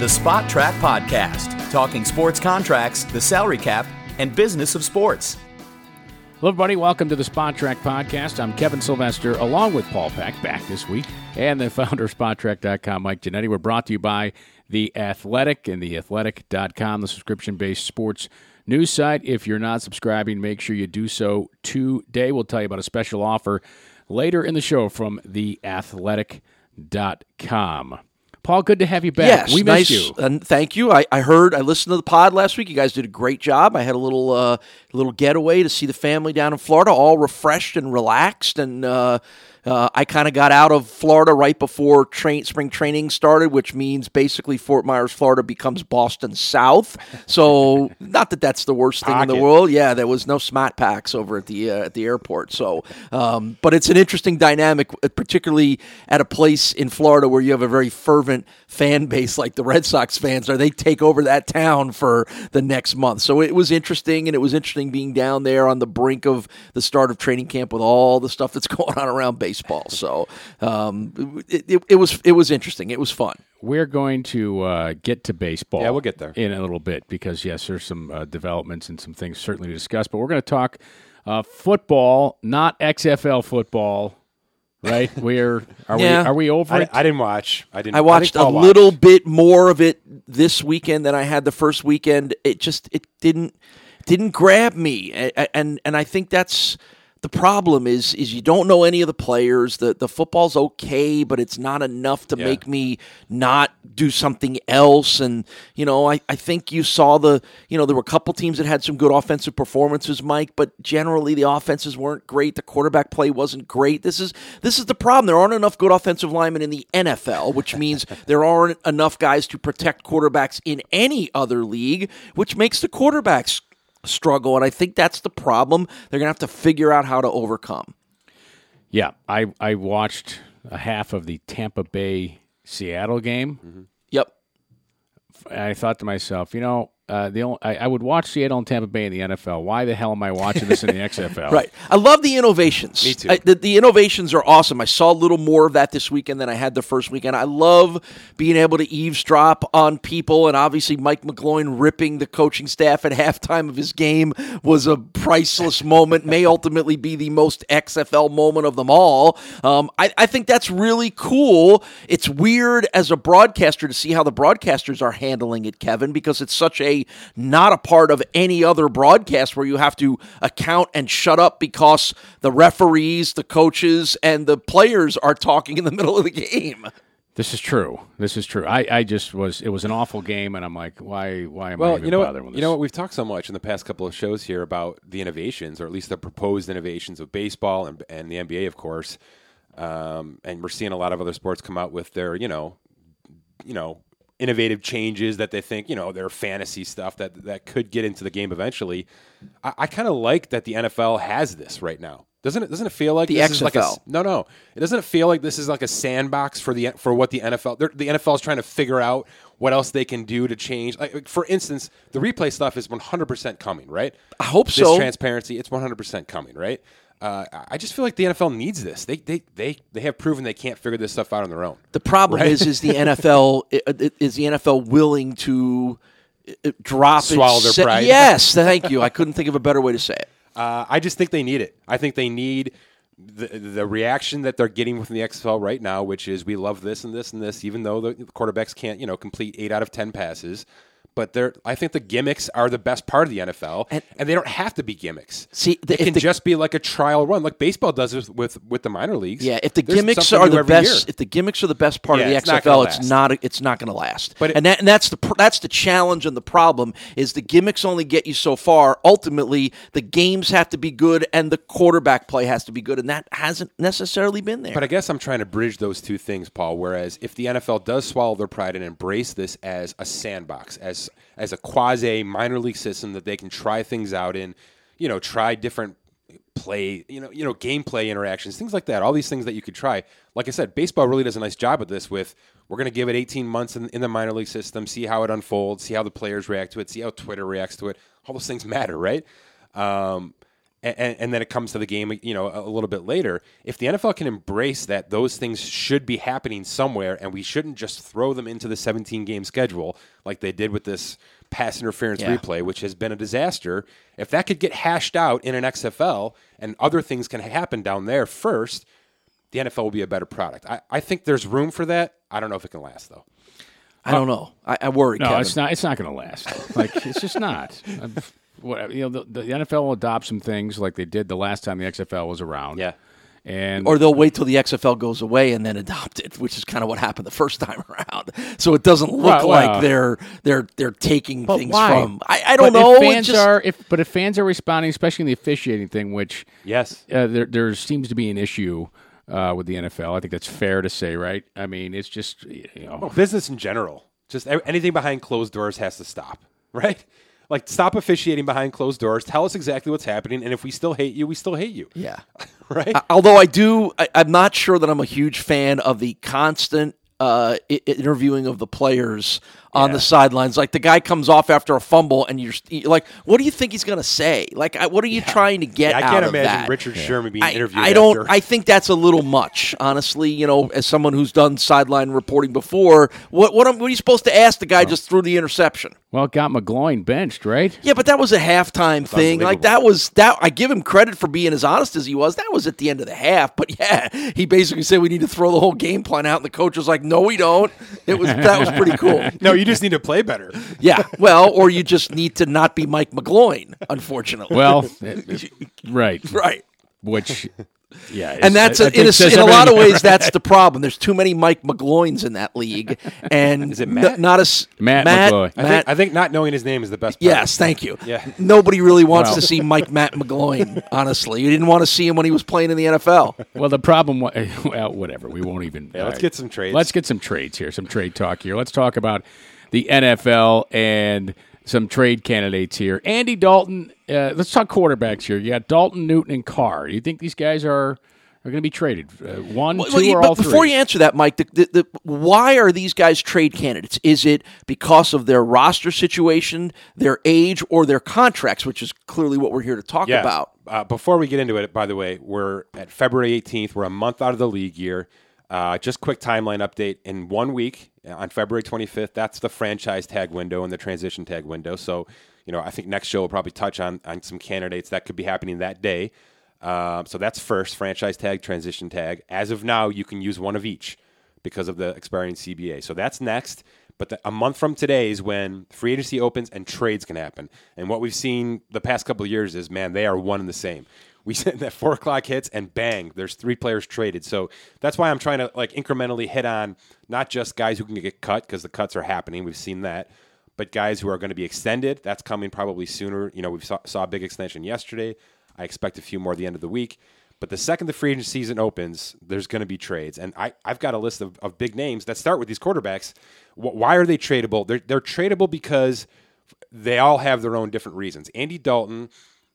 The Spotrac Podcast, talking sports contracts, the salary cap, and business of sports. Hello, everybody. Welcome to the Spotrac Podcast. I'm Kevin Sylvester, along with Paul Peck, back this week, and the founder of Spotrac.com, Mike Ginnitti. We're brought to you by The Athletic and TheAthletic.com, the subscription based sports news site. If you're not subscribing, make sure you do so today. We'll tell you about a special offer later in the show from TheAthletic.com. Paul, good to have you back. Yes, we nice. missed you. And thank you. I, I heard. I listened to the pod last week. You guys did a great job. I had a little uh, little getaway to see the family down in Florida, all refreshed and relaxed. And uh, uh, I kind of got out of Florida right before train, spring training started, which means basically Fort Myers, Florida, becomes Boston South. So, not that that's the worst thing in the world. Yeah, there was no smart packs over at the uh, at the airport. So, um, but it's an interesting dynamic, uh, particularly at a place in Florida where you have a very fervent fan base like the Red Sox fans are. They take over that town for the next month. So it was interesting, and it was interesting being down there on the brink of the start of training camp with all the stuff that's going on around baseball. So um, it, it, it was it was interesting. It was fun. We're going to uh, get to baseball. Yeah, we'll get there. in a little bit because yes, there's some uh, developments and some things certainly to discuss. But we're going to talk uh, football, not XFL football, right? We're are Yeah. we are we over I, it? I didn't watch. I didn't. I watched think a Paul little bit more of it this weekend than I had the first weekend. It just it didn't didn't grab me, A- a- and and I think that's the problem is is you don't know any of the players. The the football's okay, but it's not enough to Yeah. make me not do something else. And you know, I I think you saw the you know there were a couple teams that had some good offensive performances, Mike, but generally the offenses weren't great. The quarterback play wasn't great. This is this is the problem. There aren't enough good offensive linemen in the NFL, which means there aren't enough guys to protect quarterbacks in any other league, which makes the quarterbacks struggle. And I think that's the problem. They're gonna have to figure out how to overcome. yeah, I I watched a half of the Tampa Bay Seattle game. Mm-hmm. Yep. I thought to myself, you know. Uh, the only, I, I would watch Seattle and Tampa Bay in the NFL. Why the hell am I watching this in the XFL? Right. I love the innovations. Me too. I, the, the innovations are awesome. I saw a little more of that this weekend than I had the first weekend. I love being able to eavesdrop on people, and obviously Mike McGloin ripping the coaching staff at halftime of his game was a priceless moment. May ultimately be the most XFL moment of them all. Um, I, I think that's really cool. It's weird as a broadcaster to see how the broadcasters are handling it, Kevin, because it's such a not a part of any other broadcast where you have to account and shut up because the referees, the coaches, and the players are talking in the middle of the game. This is true. This is true. I, I just was. It was an awful game, and I'm like, why? Why am I even you know bothering what? with You know what? We've talked so much in the past couple of shows here about the innovations, or at least the proposed innovations of baseball and, and the NBA, of course. Um, and we're seeing a lot of other sports come out with their, you know, you know, innovative changes that they think, you know, their fantasy stuff that that could get into the game eventually. I, I kind of like that the NFL has this right now. Doesn't it? Doesn't it feel like The this is like a no, no? It doesn't feel like this is like a sandbox for the for what the NFL. The NFL is trying to figure out what else they can do to change. Like for instance, the replay stuff is 100 percent coming, right? I hope this so. transparency, it's 100 percent coming, right? Uh, I just feel like the NFL needs this. They they they they have proven they can't figure this stuff out on their own. The problem is, is the NFL is the NFL willing to drop its Swallow their se- pride. Yes, thank you. I couldn't think of a better way to say it. Uh, I just think they need it. I think they need the the reaction that they're getting within the XFL right now, which is we love this and this and this, even though the quarterbacks can't you know complete eight out of ten passes. But they're, I think the gimmicks are the best part of the NFL, and, And- they don't have to be gimmicks. See, the- it can the- just be like a trial run, like baseball does with with, with the minor leagues. Yeah, if the There's gimmicks are the best, year. if the gimmicks are the best part Yeah, of the it's not XFL, it's not. It's not going to last. But it- and that, and that's the pr- that's the challenge and the problem is the gimmicks only get you so far. Ultimately, the games have to be good and the quarterback play has to be good, and that hasn't necessarily been there. But I guess I'm trying to bridge those two things, Paul. Whereas if the NFL does swallow their pride and embrace this as a sandbox, as as a quasi minor league system that they can try things out in, you know, try different play, you know, you know, gameplay interactions, things like that. All these things that you could try. Like I said, baseball really does a nice job of this. With we're going to give it 18 months in, in the minor league system, see how it unfolds, see how the players react to it, see how Twitter reacts to it. All those things matter, right? Um, and, and then it comes to the game, you know, a little bit later. If the NFL can embrace that those things should be happening somewhere, and we shouldn't just throw them into the 17 game schedule like they did with this pass interference Yeah. replay, which has been a disaster. If that could get hashed out in an XFL and other things can happen down there first, the NFL will be a better product. I, I think there's room for that. I don't know if it can last though. I don't uh, know. I, I worry. No, Kevin. it's not. It's not going to last. Like it's just not. Uh, what, you know, the, the NFL will adopt some things like they did the last time the XFL was around. Yeah. and Or they'll wait till the XFL goes away and then adopt it, which is kind of what happened the first time around. So it doesn't look Well, well. like they're they're they're taking things why? from. I, I don't But know. If fans just- are, if but if fans are responding, especially in the officiating thing, which Yes. uh, there there seems to be an issue uh, with the NFL. I think that's fair to say, right? I mean, it's just you know, Well, business in general, just e- anything behind closed doors has to stop, right? Like, stop officiating behind closed doors. Tell us exactly what's happening, and if we still hate you, we still hate you, yeah. right? Uh, Although I do, I, I'm not sure that I'm a huge fan of the constant uh, I- interviewing of the players on the sidelines. Like the guy comes off after a fumble, and you're, you're like, "What do you think he's going to say? Like, what are you trying to get Yeah, I can't of imagine that?" Richard Sherman being I, interviewed. I don't. after- I think that's a little much, honestly. You know, as someone who's done sideline reporting before, what what, am, what are you supposed to ask the guy just threw the interception? well, it got McGloin benched, right? Yeah, but that was a halftime thing. Like that was that. I give him credit for being as honest as he was. That was at the end of the half. But yeah, he basically said we need to throw the whole game plan out, and the coach was like, "No, we don't." It was that was pretty cool. no, you just need to play better. Yeah, well, or you just need to not be Mike McGloin, unfortunately. Well, it- it- right, right. Which, yeah, And that's I- I a, in, a, in a lot of everything. ways that's the problem. There's too many Mike McGloins in that league, and Is it n- not a s- Matt Matt, McGloin. I Matt- think, I think not knowing his name is the best. Part. Yes, thank you. Yeah. Nobody really wants Well. to see Mike Matt McGloin, honestly. You didn't want to see him when he was playing in the NFL. Well, the problem, well, whatever. We won't even. Yeah, let's all get some trades. Let's get some trades here. Some trade talk here. Let's talk about the NFL and some trade candidates here. Andy Dalton. Uh, let's talk quarterbacks here. You got Dalton, Newton, and Carr. Do you think these guys are are going to be traded? Uh, one, Well, two, you- or but all before three? you answer that, Mike, the, the, the, why are these guys trade candidates? Is it because of their roster situation, their age, or their contracts, which is clearly what we're here to talk Yeah. about? Uh, before we get into it, by the way, we're at February 18th. We're a month out of the league year. Uh, just quick timeline update. In one week, uh, on February 25th, that's the franchise tag window and the transition tag window. So, you know, I think next show will probably touch on, on some candidates that could be happening that day. Um, so that's first franchise tag, transition tag. As of now, you can use one of each because of the expiring CBA. So that's next. But the, a month from today is when free agency opens and trades can happen. And what we've seen the past couple of years is, man, they are one and the same. We said that four o'clock hits and bang, there's three players traded. So that's why I'm trying to like incrementally hit on not just guys who can get cut because the cuts are happening. We've seen that, but guys who are going to be extended. That's coming probably sooner. You know, we saw, saw a big extension yesterday. I expect a few more at the end of the week. But the second the free agency season opens, there's going to be trades. And I, I've got a list of, of big names that start with these quarterbacks. Why are they tradable? They're, they're tradable because they all have their own different reasons. Andy Dalton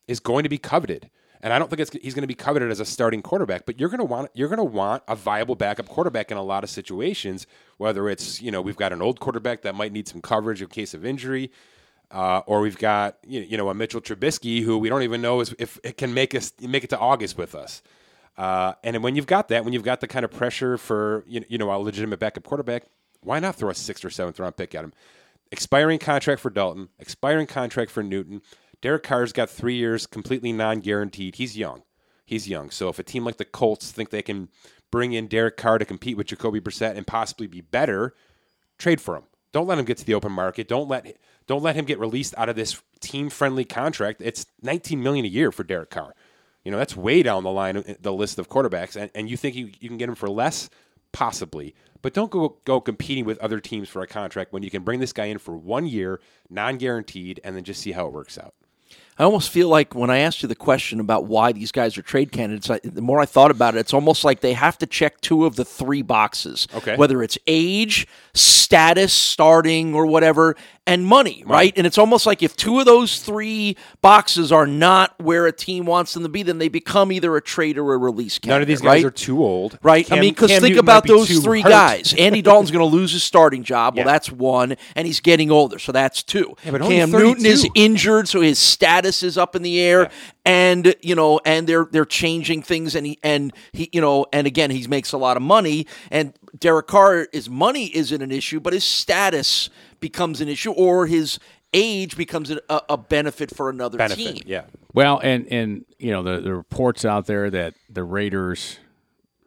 is going to be coveted. And I don't think he's going to be coveted as a starting quarterback, but you're going to want you're going to want a viable backup quarterback in a lot of situations. Whether it's you know we've got an old quarterback that might need some coverage in case of injury, uh, or we've got you know a Mitchell Trubisky who we don't even know is, if it can make us make it to August with us. Uh, and when you've got that, when you've got the kind of pressure for you know a legitimate backup quarterback, why not throw a sixth or seventh round pick at him? Expiring contract for Dalton, expiring contract for Newton. Derek Carr's got three years, completely non guaranteed. He's young. He's young. So if a team like the Colts think they can bring in Derek Carr to compete with Jacoby Brissett and possibly be better, trade for him. Don't let him get to the open market. Don't let don't let him get released out of this team friendly contract. It's 19 million a year for Derek Carr. You know that's way down the line the list of quarterbacks, and, and you think you, you can get him for less, possibly, but don't go go competing with other teams for a contract when you can bring this guy in for one year, non guaranteed, and then just see how it works out. I almost feel like when I asked you the question about why these guys are trade candidates, I, the more I thought about it, it's almost like they have to check two of the three boxes. Okay. Whether it's age, status, starting, or whatever, and money, right? And it's almost like if two of those three boxes are not where a team wants them to be, then they become either a trade or a release candidate. None of these guys right? are too old, Right. I mean, because think Newton about be those three hurt. guys. Andy Dalton's going to lose his starting job. Well, Yeah. that's one, and he's getting older, so that's two. Yeah, but Cam Newton is injured, so his status is up in the air. and you know, and they're they're changing things, and he and he, you know, and again, he makes a lot of money, and Derek Carr, his money isn't an issue, but his status becomes an issue, or his age becomes a, a benefit for another Benefit, team. yeah. Well, and and you know the the reports out there that the Raiders.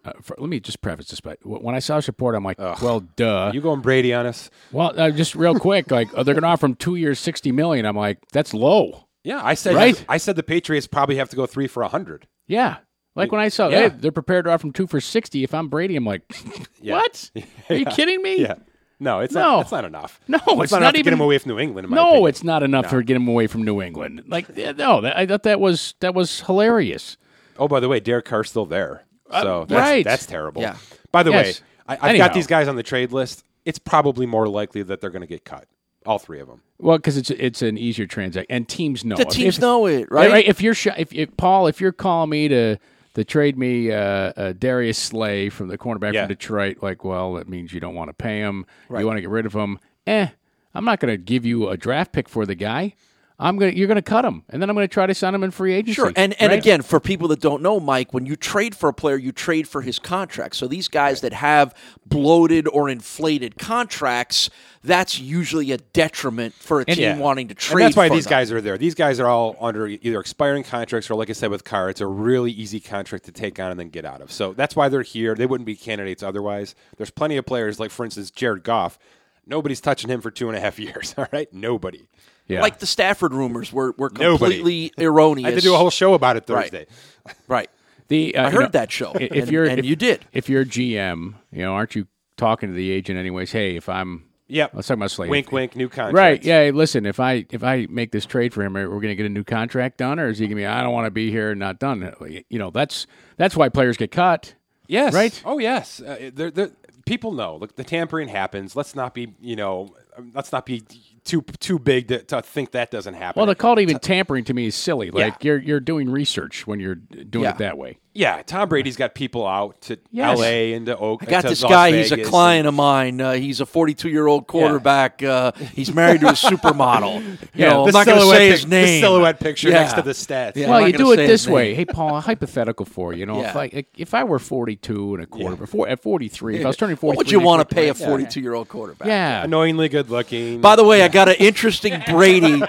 Uh, for, let me just preface this, but when I saw this report, I'm like, well, duh. You going Brady on us? well, uh, just real quick, like oh, they're going to offer him two years, sixty million. I'm like, that's low. Yeah, I said Right. I said the Patriots probably have to go three for a hundred. Yeah. Like when I saw, Yeah. hey, they're prepared to offer him two for sixty. If I'm Brady, I'm like, what? Are you kidding me? Yeah. No, it's No. not. It's not enough. No, it's, it's not, not enough to get even- him away from New England. In my No, opinion. it's not enough to get him away from New England. Like, no, that, I thought that was that was hilarious. Oh, by the way, Derek Carr's still there, so that's, Uh, right. that's terrible. Yeah. By the Yes. way, I, I've Anyhow. got these guys on the trade list. It's probably more likely that they're going to get cut. All three of them. Well, because it's it's an easier transaction, and teams know The it. teams If- know it, right? If you're sh- if, if Paul, if you're calling me to to trade me uh, uh, Darius Slay from the cornerback Yeah. from Detroit, like, well, that means you don't want to pay him. You want to get rid of him. Eh, I'm not going to give you a draft pick for the guy. I'm gonna you're gonna cut him, and then I'm gonna try to sign him in free agency. Sure, and and right? again, for people that don't know, Mike, when you trade for a player, you trade for his contract. So these guys that have bloated or inflated contracts, that's usually a detriment for a team Yeah. wanting to trade. For And that's why for these them. guys are there. These guys are all under either expiring contracts or, like I said, with Carr, it's a really easy contract to take on and then get out of. So that's why they're here. They wouldn't be candidates otherwise. There's plenty of players, like for instance, Jared Goff. Nobody's touching him for two and a half years. All right, nobody. Yeah. Like the Stafford rumors were, were Nobody. completely erroneous. I had to do a whole show about it Right. Thursday. right. the uh, I heard know, that show, If and- you're and if- you did. if you're GM, you know, aren't you talking to the agent anyways? Hey, if I'm Yep. let's talk about Slay. Wink, If- wink, new contract. Right. Yeah. hey, Listen, if I if I make this trade for him, we're going to get a new contract done, or is he going to be? I don't want to be here and not done. You know, that's that's why players get cut. Yes. Right? Oh, yes. Uh, they're, they're, people know. Look, the tampering happens. Let's not be, you know, um, let's not be too too big to, to think that doesn't happen. Well, to call it even tampering to me is silly. Like Yeah. you're you're doing research when you're doing Yeah. it that way. Yeah, Tom Brady's got people out to Yes. L.A. and to Oak. I got this Las guy. He's a client and- of mine. Uh, he's a 42 year old quarterback. Uh, he's married to a supermodel. You Yeah, know, I'm not going to say pic- his the silhouette picture Yeah. next to the stats. Yeah. Well, you do it this way. Hey, Paul, a hypothetical for you. You know, if I if I were 42 and a quarter, before at 43, if I was turning 43, What would you want to pay a 42 year old quarterback? Yeah. Annoyingly good looking. By the way, I got an interesting Brady.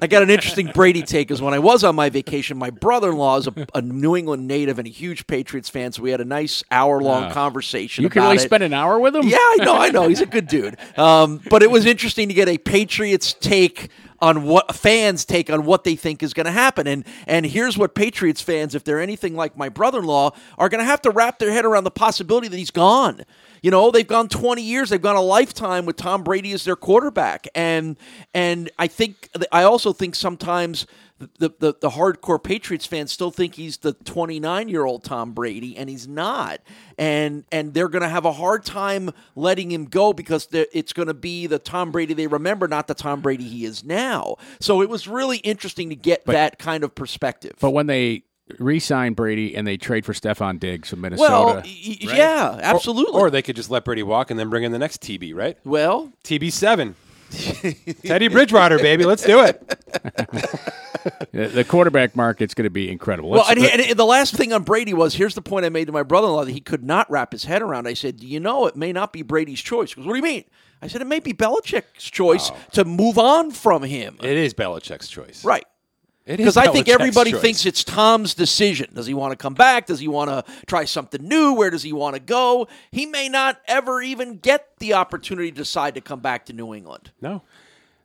I got an interesting Brady take. Is when I was on my vacation, my brother-in-law is a, a New England native and a huge Patriots fan. So we had a nice hour-long conversation. You can really it. spend an hour with him. Yeah, I know, I know. He's a good dude. Um, but it was interesting to get a Patriots take on what fans take on what they think is going to happen. And and here's what Patriots fans, if they're anything like my brother-in-law, are going to have to wrap their head around the possibility that he's gone. You know, they've gone 20 years, they've gone a lifetime with Tom Brady as their quarterback. And and I think I also think sometimes the, the, the hardcore Patriots fans still think he's the 29 year old Tom Brady, and he's not. And and they're going to have a hard time letting him go because it's going to be the Tom Brady they remember, not the Tom Brady he is now. So it was really interesting to get that kind of perspective. But when they re-sign Brady and they trade for Stefon Diggs from Minnesota, well, y- y- yeah, absolutely. Or they could just let Brady walk and then bring in the next TB, right? well, TB7. Teddy Bridgewater, baby. Let's do it. the the quarterback market's going to be incredible. Well, Let's- and, and the last thing on Brady was here's the point I made to my brother in law that he could not wrap his head around. I said, Do you know it may not be Brady's choice? He goes, What do you mean? I said, It may be Belichick's choice oh. to move on from him. It is Belichick's choice. right. It is Because I think everybody choice. thinks it's Tom's decision. Does he want to come back? Does he want to try something new? Where does he want to go? He may not ever even get the opportunity to decide to come back to New England. No.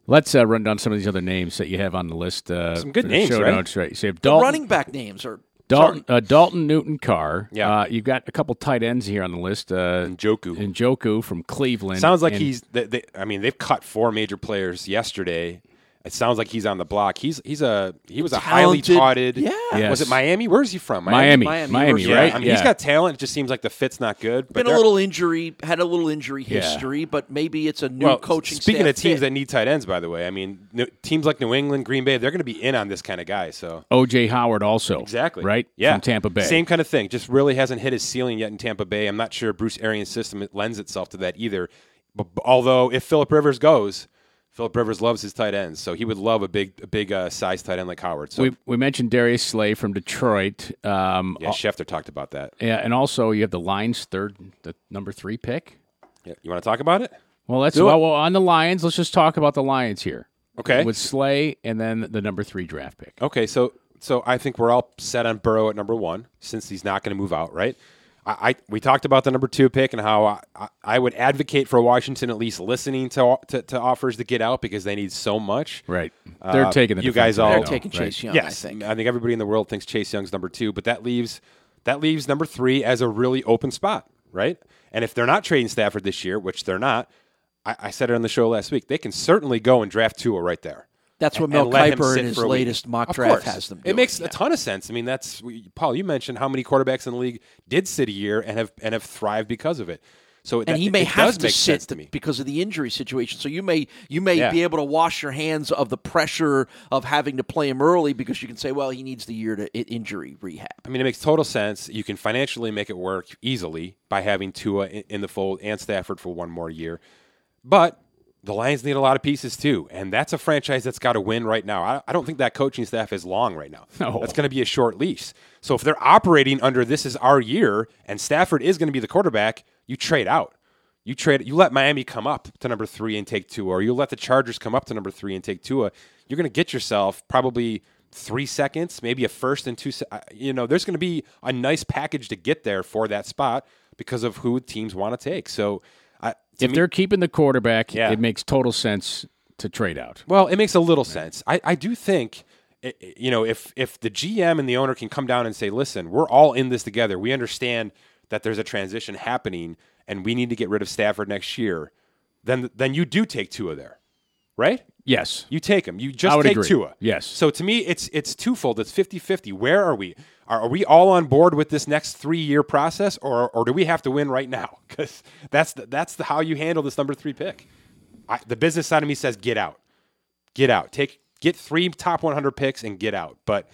Let's uh, run down some of these other names that you have on the list. Uh, Some good names, show right? notes, right? So you have The running back names are Dalton, uh, Dalton Newton Carr. Yeah. Uh, you've got a couple tight ends here on the list. Uh, Njoku. Njoku from Cleveland. Sounds like And- he's. They, they, I mean, they've cut four major players yesterday. It sounds like he's on the block. He's he's a he was a highly touted. yeah. Yes. Was it Miami? Where's he from? Miami, Miami Miami, versus- Yeah, right? I mean, he's got talent. It just seems like the fit's not good. But been a little injury, had a little injury Yeah. history, but maybe it's a new well, coaching. Speaking staff of teams fit. that need tight ends, by the way, I mean, teams like New England, Green Bay, they're going to be in on this kind of guy. So OJ Howard also. exactly, Right? Yeah, From Tampa Bay. Same kind of thing. Just really hasn't hit his ceiling yet in Tampa Bay. I'm not sure Bruce Arians' system lends itself to that either. But, although if Philip Rivers goes, Philip Rivers loves his tight ends, so he would love a big, a big uh, size tight end like Howard. So We, we mentioned Darius Slay from Detroit. Um, yeah, Schefter talked about that. yeah, and also you have the Lions' third, the number three pick. Yeah, you want to talk about it? Well, let's well, well on the Lions. Let's just talk about the Lions here. Okay. with Slay and then the number three draft pick. Okay, so so I think we're all set on Burrow at number one since he's not going to move out, right? I, I we talked about the number two pick and how I, I, I would advocate for Washington at least listening to, to to offers to get out because they need so much. Right, they're Uh, taking the you guys all- They're though, taking right? Chase Young, yes, I think. I think everybody in the world thinks Chase Young's number two, but that leaves that leaves number three as a really open spot, right? And if they're not trading Stafford this year, which they're not, I, I said it on the show last week, they can certainly go and draft Tua right there. That's what Mel Kiper in his for a week. latest mock draft has them. It makes a ton of sense. I mean, that's Paul. You mentioned how many quarterbacks in the league did sit a year and have and have thrived because of it. So and that- he may it have to sense sit to me. because of the injury situation. So you may you may Yeah. be able to wash your hands of the pressure of having to play him early because you can say, well, he needs the year to injury rehab. I mean, it makes total sense. You can financially make it work easily by having Tua in the fold and Stafford for one more year. But the Lions need a lot of pieces too, and that's a franchise that's got to win right now. I, I don't think that coaching staff is long right now. No. That's going to be a short leash. So if they're operating under this is our year, and Stafford is going to be the quarterback, you trade out. You trade. You let Miami come up to number three and take Tua, or you let the Chargers come up to number three and take Tua. You're going to get yourself probably three seconds, maybe a first and two. se- uh, You know, there's going to be a nice package to get there for that spot because of who teams want to take. So, If me- they're keeping the quarterback, Yeah. it makes total sense to trade out. well, it makes a little sense. I, I do think, you know, if if the GM and the owner can come down and say, "Listen, we're all in this together. We understand that there's a transition happening, and we need to get rid of Stafford next year," then then you do take Tua there, right? Yes, You take him. You just take agree. Tua. Yes. So to me, it's it's twofold. It's 50-50. Where are we? Are, are we all on board with this next three year process, or or do we have to win right now? Because that's the, that's the, how you handle this number three pick. I, the business side of me says get out, get out. Take get three top one hundred picks and get out. But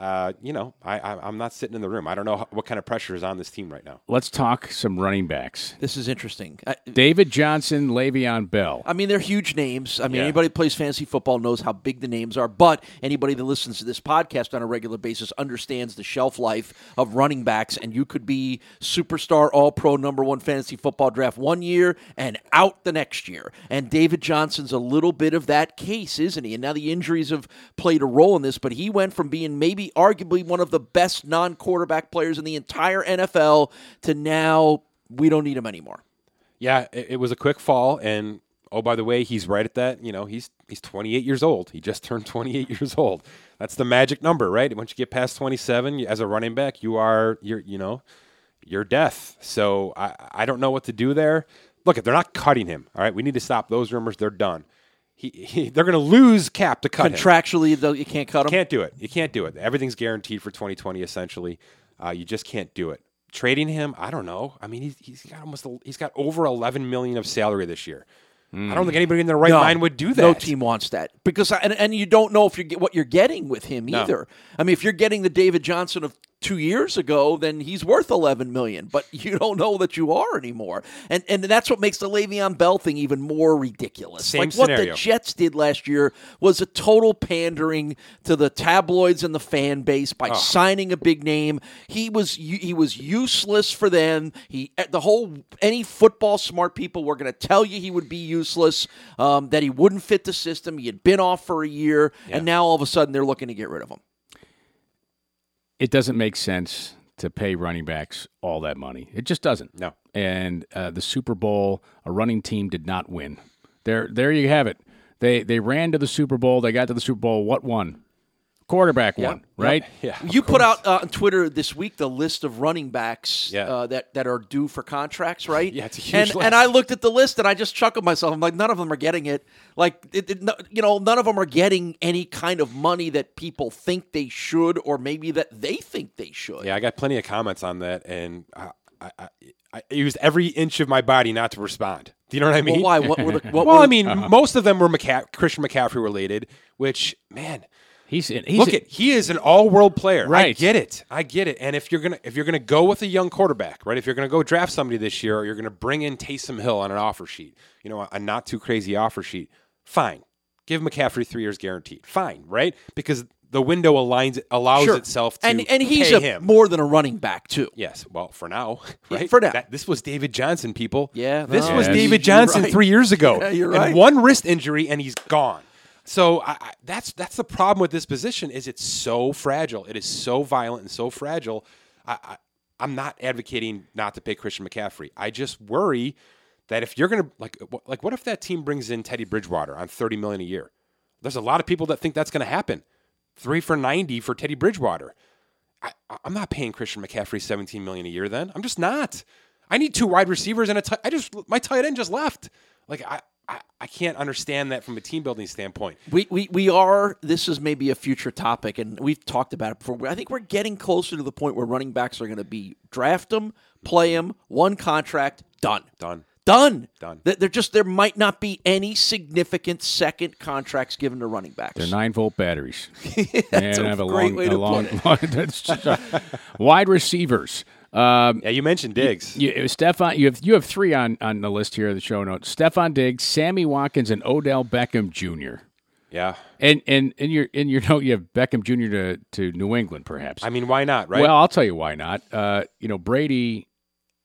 uh, you know, I, I I'm not sitting in the room. I don't know how, what kind of pressure is on this team right now. let's talk some running backs. This is interesting. I, David Johnson, Le'Veon Bell. I mean, they're huge names. I mean, Yeah. anybody who plays fantasy football knows how big the names are. But anybody that listens to this podcast on a regular basis understands the shelf life of running backs. And you could be superstar, all pro, number one fantasy football draft one year and out the next year. And David Johnson's a little bit of that case, isn't he? And now the injuries have played a role in this. But he went from being maybe arguably one of the best non quarterback players in the entire NFL to now we don't need him anymore. Yeah, it, it was a quick fall, and oh, by the way, he's right at that. You know, he's he's 28 years old. He just turned 28 years old. That's the magic number, right? Once you get past 27, as a running back, you are you're you know, you're death. So I I don't know what to do there. Look, they're not cutting him, all right, we need to stop those rumors. They're done. He, he they're going to lose cap to cut him. Contractually, though, you can't cut him. Can't do it. You can't do it. Everything's guaranteed for 2020. Essentially, uh, you just can't do it. Trading him, I don't know. I mean, he's, he's got almost a, he's got over 11 million of salary this year. I don't think anybody in their right No, mind would do that. No team wants that because and, and you don't know if you get what you're getting with him No. either. I mean, if you're getting the David Johnson of two years ago, then he's worth 11 million, but you don't know that you are anymore. And and that's what makes the Le'Veon Bell thing even more ridiculous. Same like what the Jets did last year was a total pandering to the tabloids and the fan base by signing a big name. He was he was useless for them. He the whole any football smart people were going to tell you he would be useless, um, that he wouldn't fit the system. He had been off for a year, and now all of a sudden they're looking to get rid of him. It doesn't make sense to pay running backs all that money. It just doesn't. No. And uh, the Super Bowl, a running team did not win. There, there you have it. They they ran to the Super Bowl. They got to the Super Bowl. What won? Quarterback one, right? Yeah, You put out uh, on Twitter this week the list of running backs Yeah. uh, that that are due for contracts, right? Yeah, it's a huge and, list. And I looked at the list and I just chuckled myself. I'm like, none of them are getting it. Like, it, it- no- you know, none of them are getting any kind of money that people think they should, or maybe that they think they should. Yeah, I got plenty of comments on that, and I, I, I, I used every inch of my body not to respond. Do you know what I mean? Well, why? What were the? What well, were, I mean, most of them were McCa- Christian McCaffrey related, which man, He's in, he's look in- at he is an all-world player. I Right. get it. I get it. And if you're gonna if you're gonna go with a young quarterback, right? If you're gonna go draft somebody this year, or you're gonna bring in Taysom Hill on an offer sheet, you know, a not too crazy offer sheet. fine. Give McCaffrey three years guaranteed. Fine, right? Because the window aligns allows Sure. itself to and and he's a, him. more than a running back too. Yes, well, for now, Yeah, right? for now. That- this was David Johnson, people. Yeah, this no, was. David Johnson right. three years ago. Yeah, you're And right. one wrist injury, and he's gone. So I, I, that's that's the problem with this position is it's so fragile. It is so violent and so fragile. I, I, I'm not advocating not to pay Christian McCaffrey. I just worry that if you're gonna like like what if that team brings in Teddy Bridgewater on 30 million a year? There's a lot of people that think that's to happen. Three for 90 for Teddy Bridgewater. I, I'm not paying Christian McCaffrey 17 million a year. Then I'm just not. I need two wide receivers and a. T- I just my tight end just left. Like I, I, I can't understand that from a team building standpoint. We, we we are. This is maybe a future topic, and we've talked about it before. I think we're getting closer to the point where running backs are going to be draft them, play them, one contract, done, Done. done, Done. Th- There just there might not be any significant second contracts given to running backs. They're nine volt batteries. That's And a have a great long, way a to long, put it. long- just a- wide receivers. Um, Yeah, you mentioned Diggs. you, Stefon, you have you have three on, on the list here the show notes: Stefon Diggs, Sammy Watkins, and Odell Beckham Jr. Yeah, And and in your in your note, you have Beckham Jr. to to New England, perhaps. I mean, why not? Right? Well, I'll tell you why not. Uh, you know, Brady,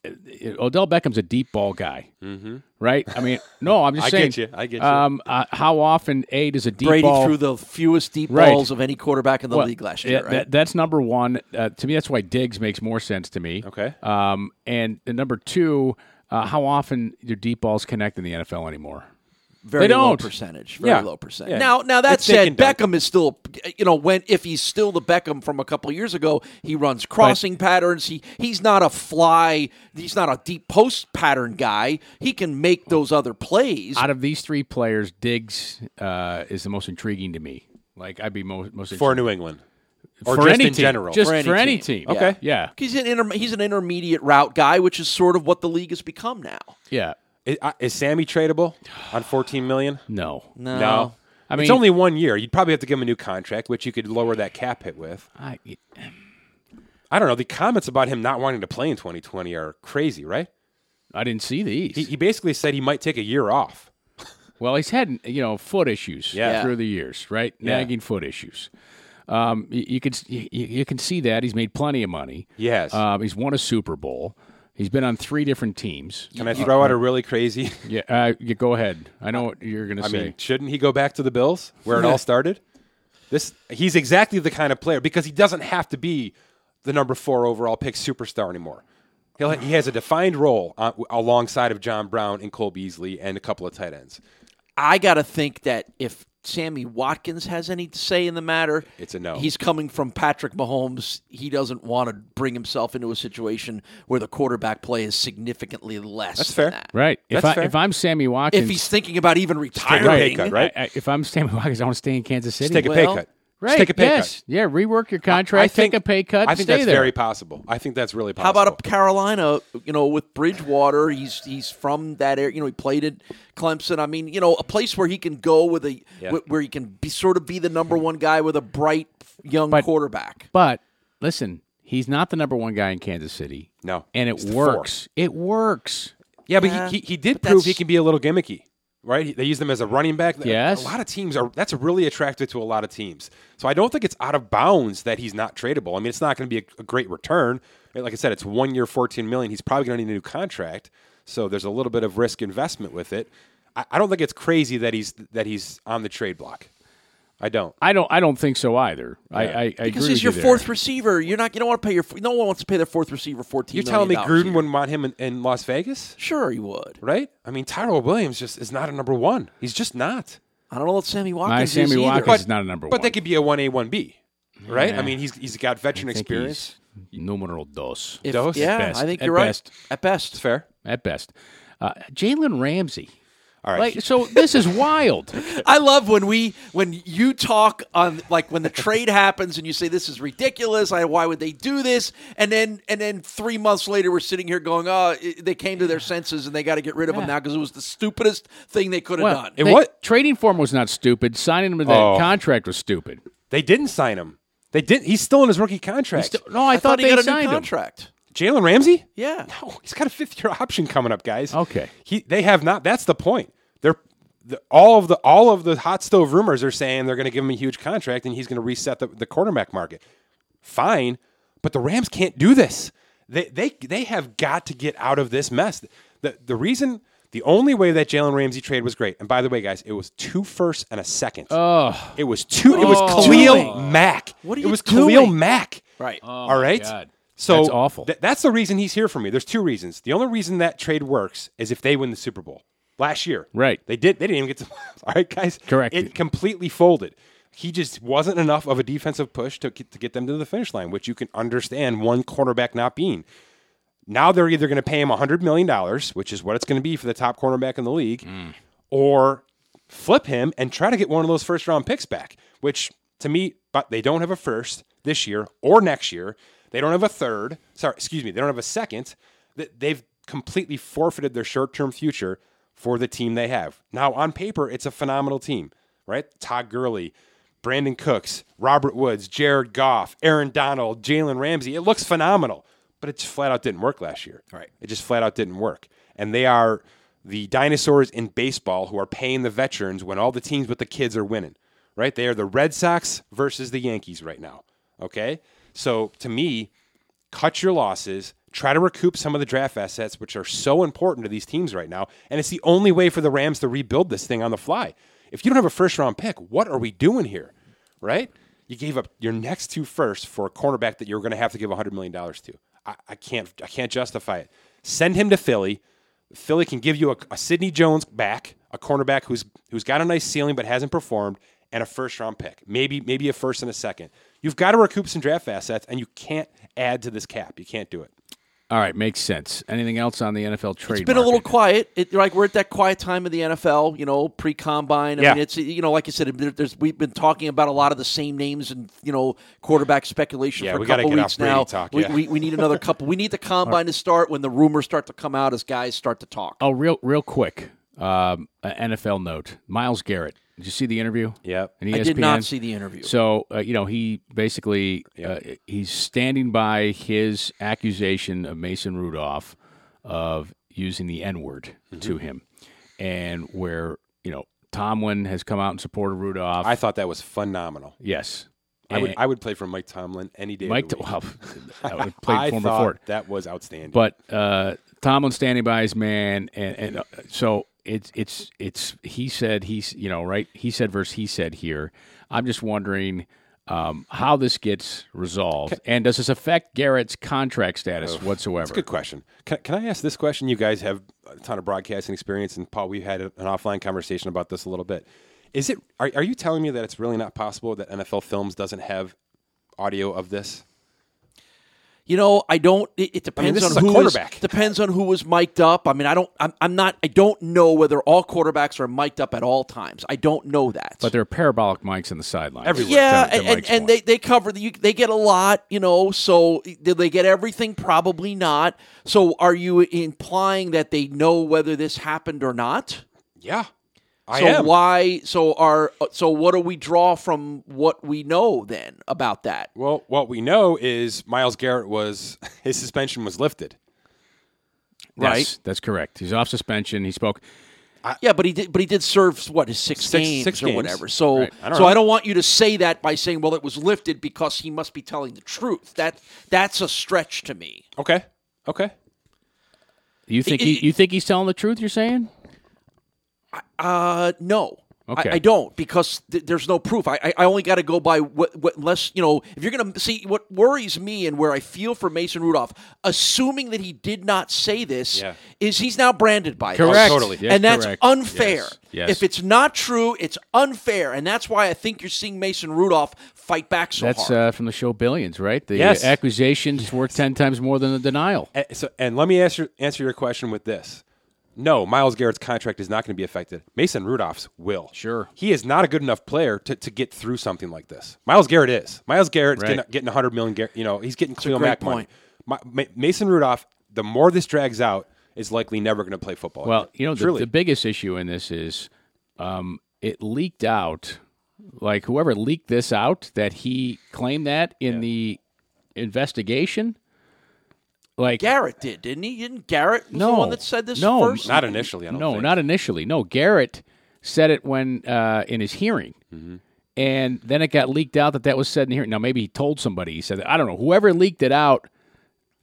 Odell Beckham's a deep ball guy, mm-hmm. right? I mean, no, I'm just I saying. get you. I get you. Um, uh, how often a does a deep Brady ball threw the fewest deep Right. balls of any quarterback in the Well, league last yeah, year. right? that- that's number one. Uh, to me, that's why Diggs makes more sense to me. Okay. Um, and the number two, uh, how often do deep balls connect in the NFL anymore? Very They low don't. percentage. Very Yeah. low percent. Yeah. Now, now that It's said. Beckham is still, you know, when if he's still the Beckham from a couple of years ago, he runs crossing patterns. He he's not a fly. He's not a deep post pattern guy. He can make those other plays. Out of these three players, Diggs uh, is the most intriguing to me. Like I'd be most most for New England, or for just any in team. general. just For for any any, team. team. Okay. yeah, he's an inter, he's an intermediate route guy, which is sort of what the league has become now. yeah. Is, uh, is Sammy tradable on 14 million? No, No, No. I mean it's only one year. You'd probably have to give him a new contract, which you could lower that cap hit with. I, I don't know. The comments about him not wanting to play in 2020 are crazy, right? I didn't see these. He, he basically said he might take a year off. Well, he's had you know foot issues Yeah. through the years, right? Yeah. Nagging foot issues. Um, you, you can you, you can see that he's made plenty of money. Yes. Um, he's won a Super Bowl. He's been on three different teams. Can I throw out a really crazy? Yeah, uh, you go ahead. I know what you're going to I say. mean, shouldn't he go back to the Bills where it all started? This he's exactly the kind of player because he doesn't have to be the number four overall pick superstar anymore. He'll, he has a defined role uh, alongside of John Brown and Cole Beasley and a couple of tight ends. I got to think that if Sammy Watkins has any say in the matter, It's a no. He's coming from Patrick Mahomes. He doesn't want to bring himself into a situation where the quarterback play is significantly less. That's than fair. that. right. If I fair. if I'm Sammy Watkins, If he's thinking about even a retiring, pay cut, right? I, I, if I'm Sammy Watkins, I want to stay in Kansas City. Just take a pay cut. Right. Just take a pay yes. cut. Yeah. Rework your contract. I think, take a pay cut. I think stay that's there. very possible. I think that's really possible. How about a Carolina? You know, with Bridgewater, he's he's from that area. You know, he played at Clemson. I mean, you know, a place where he can go with a Yeah. where he can be sort of be the number one guy with a bright young But- quarterback. But listen, he's not the number one guy in Kansas City. No, and it he's the four. works. It works. Yeah, but Yeah, he, he, he did but prove he can be a little gimmicky, right? They use them as a running back. Yes. A lot of teams are, that's really attractive to a lot of teams. So I don't think it's out of bounds that he's not tradable. I mean, it's not going to be a, a great return. Like I said, it's one year, 14 million. He's probably going to need a new contract. So there's a little bit of risk investment with it. I, I don't think it's crazy that he's, that he's on the trade block. I don't. I don't. I don't think so either. I, Yeah. I, I Because agree he's your there. fourth receiver. You're not. You don't want to pay your. No one wants to pay their fourth receiver fourteen. You're telling me a Gruden wouldn't want him in, in Las Vegas? Sure, he would. Right? I mean, Tyrell Williams just is not a number one. He's just not. I don't know what Sammy Watkins My is Sammy either. Watkins But- is not a number But one. But they could be a 1A, 1B, right? Yeah. I mean, he's, he's got veteran I experience. Numero dos. If- Dose? yeah, At best. I think At you're right. best. At best, It's fair. At best. Uh, Jalen Ramsey. All right. Like so, this is wild. I love when we when you talk on like when the trade happens and you say this is ridiculous. I, why would they do this? And then and then three months later we're sitting here going, oh, it, they came to their senses and they got to get rid of him now because it was the stupidest thing they could have Well, done. It they- wa- trading for him was not stupid. Signing him to that Oh. contract was stupid. they didn't sign him. They didn't. He's still in his rookie contract. Still- no, I, I thought he they got a signed new him. Contract. Jalen Ramsey? Yeah. No, he's got a fifth year option coming up, guys. Okay. He, they have not. That's the point. They're the, all of the all of the hot stove rumors are saying they're going to give him a huge contract and he's going to reset the, the quarterback market. Fine, but the Rams can't do this. They they they have got to get out of this mess. The the reason the only way that Jalen Ramsey trade was great, and by the way, guys, it was two firsts and a second. Oh, it was two. It was Oh. Khalil? Mack. What are it you was Khalil? Mack. Right. Oh all right. God. So That's awful. th- that's the reason he's here for me. There's two reasons. The only reason that trade works is if they win the Super Bowl last year. Right. They did. They didn't even get to. All right, guys. Correct. It completely folded. He just wasn't enough of a defensive push to get, to get them to the finish line, which you can understand one cornerback not being. Now they're either going to pay him $100 million, which is what it's going to be for the top cornerback in the league, mm. or flip him and try to get one of those first round picks back, which to me, but they don't have a first this year or next year. They don't have a third. Sorry, excuse me. They don't have a second. Th- They've completely forfeited their short term future for the team they have. Now, on paper, it's a phenomenal team, right? Todd Gurley, Brandin Cooks, Robert Woods, Jared Goff, Aaron Donald, Jalen Ramsey. It looks phenomenal, but it just flat out didn't work last year. Right. It just flat out didn't work. And they are the dinosaurs in baseball who are paying the veterans when all the teams with the kids are winning, right? They are the Red Sox versus the Yankees right now. Okay? So to me, cut your losses, try to recoup some of the draft assets, which are so important to these teams right now. And it's the only way for the Rams to rebuild this thing on the fly. If you don't have a first round pick, what are we doing here? Right? You gave up your next two firsts for a cornerback that you're going to have to give $100 million to. I, I can't I can't justify it. Send him to Philly. Philly can give you a, a Sidney Jones back, a cornerback who's who's got a nice ceiling but hasn't performed, and a first round pick. Maybe maybe a first and a second. You've got to recoup some draft assets, and you can't add to this cap. You can't do it. all right, makes sense. Anything else on the NFL trade? It's been a little quiet. It, like we're at that quiet time of the NFL, you know, pre combine. I Yeah. mean, it's you know, like I said, there's we've been talking about a lot of the same names and you know, quarterback speculation Yeah, for a we couple get weeks now. talk, we, yeah. we, we need another couple. We need the combine to start when the rumors start to come out as guys start to talk. Oh, real, real quick. Um, an NFL note: Myles Garrett. Did you see the interview? Yeah, And I did not see the interview. So uh, you know he basically uh, he's standing by his accusation of Mason Rudolph of using the N word Mm-hmm. to him, and where you know Tomlin has come out in support of Rudolph. I thought that was phenomenal. yes, I would I would play for Mike Tomlin any day. Mike. of the week. Well, I would play I for him before. that was outstanding. But uh, Tomlin standing by his man, and, and uh, so it's it's it's he said he's you know right he said versus he said here. I'm just wondering um, how this gets resolved, and does this affect Garrett's contract status whatsoever? That's a good question. Can, can I ask this question? You guys have a ton of broadcasting experience, and Paul, we've had a- an offline conversation about this a little bit. Is it? Are, are you telling me that it's really not possible that NFL Films doesn't have audio of this? You know, I don't. It, it depends this on is a who quarterback. depends on who was mic'd up. I mean, I don't. I'm, I'm not. I don't know whether all quarterbacks are mic'd up at all times. I don't know that. But there are parabolic mics in the sideline. Everywhere. yeah, to- to and, and, and they they cover the, you, they get a lot, you know. So did they get everything? Probably not. So are you implying that they know whether this happened or not? Yeah, I so am. why? So are so what do we draw from what we know then about that? Well, what we know is Myles Garrett was his suspension was lifted. Yes, right. that's correct. He's off suspension. He spoke. Yeah, but he did. But he did serve what his six, Six- games six or games. whatever. So, Right. I don't so know. I don't want you to say that by saying, "Well, it was lifted because he must be telling the truth." That that's a stretch to me. Okay. Okay. You think he, you think he's telling the truth? You're saying? Uh, no. Okay. I, I don't because th- there's no proof. I I, I only got to go by what, what unless you know if you're gonna see what worries me and where I feel for Mason Rudolph, assuming that he did not say this, Yeah. is he's now branded by this. Correct. totally. Yes, and that's correct. unfair. Yes. Yes. If it's not true, it's unfair, and that's why I think you're seeing Mason Rudolph fight back so That's hard. uh, from the show Billions, right? The Yes. accusation's worth ten times more than the denial. And, so, and let me answer answer your question with this. No, Myles Garrett's contract is not going to be affected. Mason Rudolph's will. Sure. He is not a good enough player to, to get through something like this. Myles Garrett is. Myles Garrett's Right. getting, getting 100 million. You know, he's getting great Mack point. Ma- Ma- Mason Rudolph, the more this drags out, is likely never going to play football. Well, again. you know, the, Truly. the biggest issue in this is um, it leaked out. Like whoever leaked this out, that he claimed that in the investigation. Like Garrett did, didn't he? Didn't Garrett was no the one that said this no, first? not initially. I don't no, think. not initially. No, Garrett said it when uh, in his hearing. Mm-hmm. And then it got leaked out that that was said in the hearing. Now, maybe he told somebody. He said, that, I don't know. Whoever leaked it out,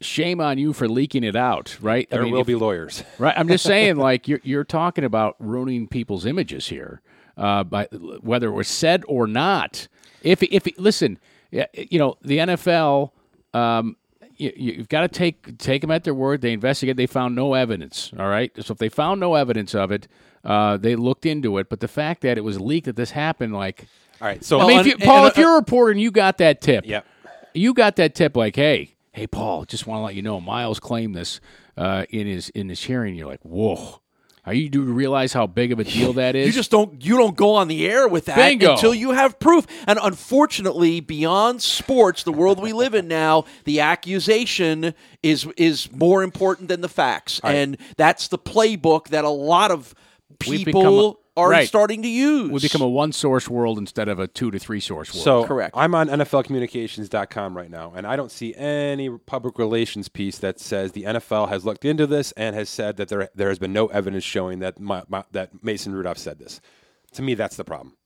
shame on you for leaking it out, right? There I mean, will if- be lawyers. Right. I'm just saying, like you're you're talking about ruining people's images here, uh, by whether it was said or not. If if listen, you know the NFL. Um, you, you've got to take take them at their word. They investigate. They found no evidence. All right. So if they found no evidence of it, uh, they looked into it. But the fact that it was leaked that this happened, like, All right. So I mean, if and- Paul, and- if you're a reporter and you got that tip, Yep. you got that tip, like, hey, hey, Paul, just want to let you know, Myles claimed this uh, in his in his hearing. You're like, whoa. Are you do you realize how big of a deal that is? You just don't you don't go on the air with that Bingo. until you have proof. And unfortunately, beyond sports, the world we live in now, the accusation is is more important than the facts. And that's the playbook that a lot of people are right. starting to use. we become a one source world instead of a two to three source world. So Correct. I'm on NFLcommunications.com right now, and I don't see any public relations piece that says the NFL has looked into this and has said that there there has been no evidence showing that my, my, that Mason Rudolph said this. To me, that's the problem.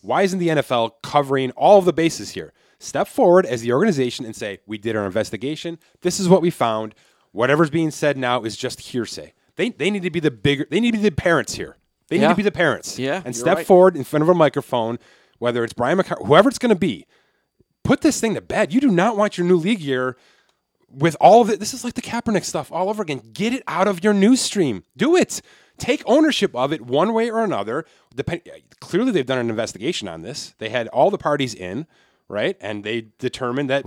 Why isn't the NFL covering all of the bases here? Step forward as the organization and say, "We did our investigation. This is what we found. Whatever's being said now is just hearsay." They, they need to be the bigger. They need to be the parents here. They need to be the parents. Yeah, and step right. forward in front of a microphone, whether it's Brian McCarthy, whoever it's going to be, put this thing to bed. You do not want your new league year with all of it. This is like the Kaepernick stuff all over again. Get it out of your news stream. Do it. Take ownership of it one way or another. Depend- clearly, they've done an investigation on this. They had all the parties in, right? And they determined that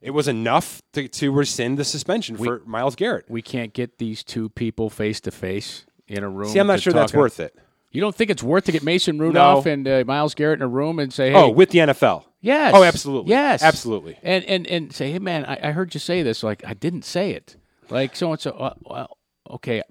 it was enough to, to rescind the suspension for Myles Garrett. we can't get these two people face to face in a room. See, I'm not sure that's worth it. You don't think it's worth to get Mason Rudolph and uh, Myles Garrett in a room and say, "Hey, Oh, with the NFL. yes, Oh, absolutely. yes, Absolutely. and and and say, hey, man, I, I heard you say this. Like, I didn't say it. Like so and so. Uh, well, okay,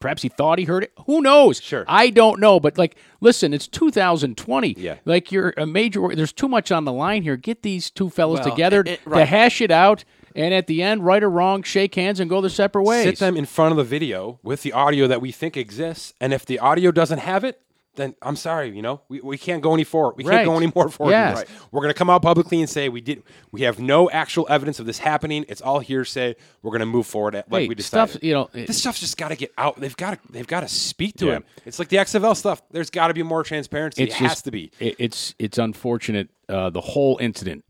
perhaps he thought he heard it. Who knows? Sure. I don't know. But like, listen, it's 2020. Yeah. Like you're a major. There's too much on the line here. Get these two fellas Well, together it- it- to hash it out. And at the end, right or wrong, shake hands and go their separate ways. Sit them in front of the video with the audio that we think exists. And if the audio doesn't have it, then I'm sorry, you know, we, we can't go any forward. We Right. can't go any more forward. Than. Right. We're going to come out publicly and say we did. We have no actual evidence of this happening. It's all hearsay. We're going to move forward at, like Hey, we decided. stuff, you know, this stuff's just got to get out. They've got to. They've got to speak to Yeah. him. It's like the XFL stuff. There's got to be more transparency. it's it just, has to be. it- it's it's unfortunate. Uh, the whole incident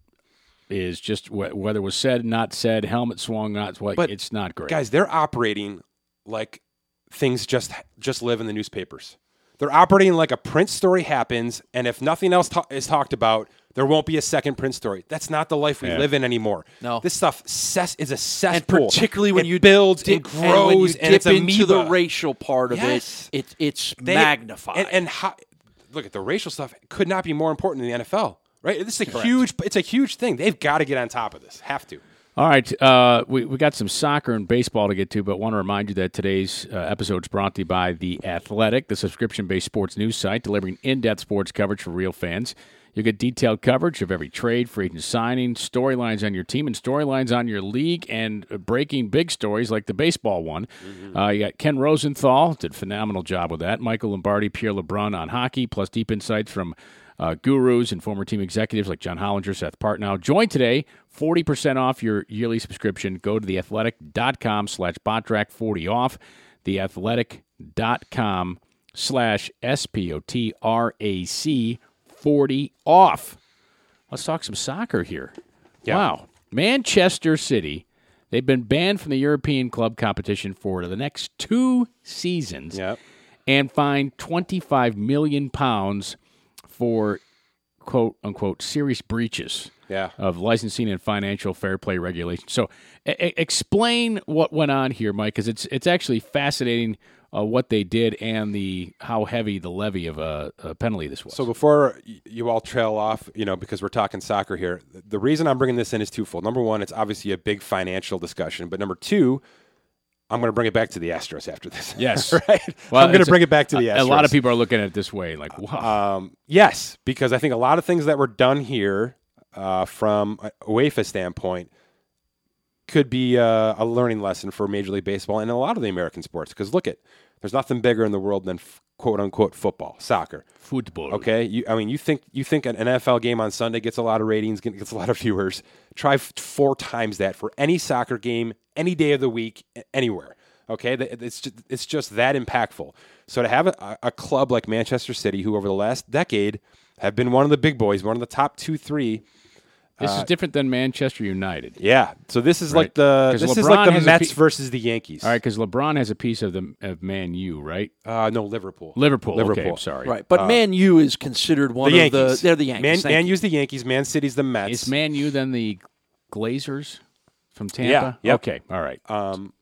is just wh- whether it was said, not said, helmet swung, not what. But, it's not great. Guys, they're operating like things just just live in the newspapers. They're operating like a print story happens, and if nothing else ta- is talked about, there won't be a second print story. That's not the life we Yeah. live in anymore. No. this stuff cess- is a cesspool. and cesspool. particularly when It you builds dip, and grows, when you and it's dip into the racial part of Yes. it, it it's They- magnified. And, and how, look at the racial stuff could not be more important in the NFL. Right? This is a huge. It's a huge thing. They've got to get on top of this. Have to. All right, uh, we we got some soccer and baseball to get to, but want to remind you that today's uh, episode is brought to you by the Athletic, the subscription-based sports news site delivering in-depth sports coverage for real fans. You get detailed coverage of every trade, free agent signing, storylines on your team, and storylines on your league, and uh, breaking big stories like the baseball one. Uh, you got Ken Rosenthal did a phenomenal job with that. Michael Lombardi, Pierre LeBrun on hockey, plus deep insights from uh, gurus and former team executives like John Hollinger, Seth Partnow. Join today, 40% off your yearly subscription. Go to theathletic.com slash spotrac40 off, theathletic.com slash S-P-O-T-R-A-C 40 off. Let's talk some soccer here. Yeah. Wow. Manchester City, they've been banned from the European club competition for the next two seasons Yep. and fined 25 million pounds for quote unquote serious breaches Yeah. of licensing and financial fair play regulations. So, e- explain what went on here, Mike, because it's it's actually fascinating uh, what they did and the how heavy the levy of a, a penalty this was. So before you all trail off, you know, because we're talking soccer here, the reason I'm bringing this in is twofold. Number one, it's obviously a big financial discussion, but number two, I'm going to bring it back to the Astros after this. Yes. right. Well, I'm going to a- bring it back to the Astros. a lot of people are looking at it this way, like, wow. Um, yes, because I think a lot of things that were done here uh, from a UEFA standpoint could be uh, a learning lesson for Major League Baseball and a lot of the American sports. Because look at, there's nothing bigger in the world than f- quote unquote football, soccer. Football. Okay, you, I mean, you think you think an NFL game on Sunday gets a lot of ratings, gets a lot of viewers. Try f- four times that for any soccer game, any day of the week, anywhere. Okay, it's just, it's just that impactful. So to have a, a club like Manchester City, who over the last decade have been one of the big boys, one of the top two, three. This is different than Manchester United. Yeah. So this is Right. like the 'Cause this is like the Mets pe- versus the Yankees. All right, because LeBron has a piece of the of Man U, right? Uh, no, Liverpool. Liverpool. Liverpool. I'm sorry. Right, but Man U is considered one The of Yankees. the. They're the Yankees. Man, thank Man. U's the Yankees. Man City's the Mets. Is Man U then the Glazers from Tampa? yep. Okay. All right. um,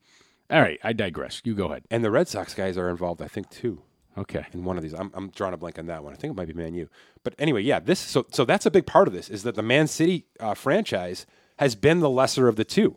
All right. I digress. You go ahead. and the Red Sox guys are involved, I think, too. Okay. in one of these. I'm, I'm drawing a blank on that one. I think it might be Man U. But anyway, yeah, this so so that's a big part of this is that the Man City uh, franchise has been the lesser of the two,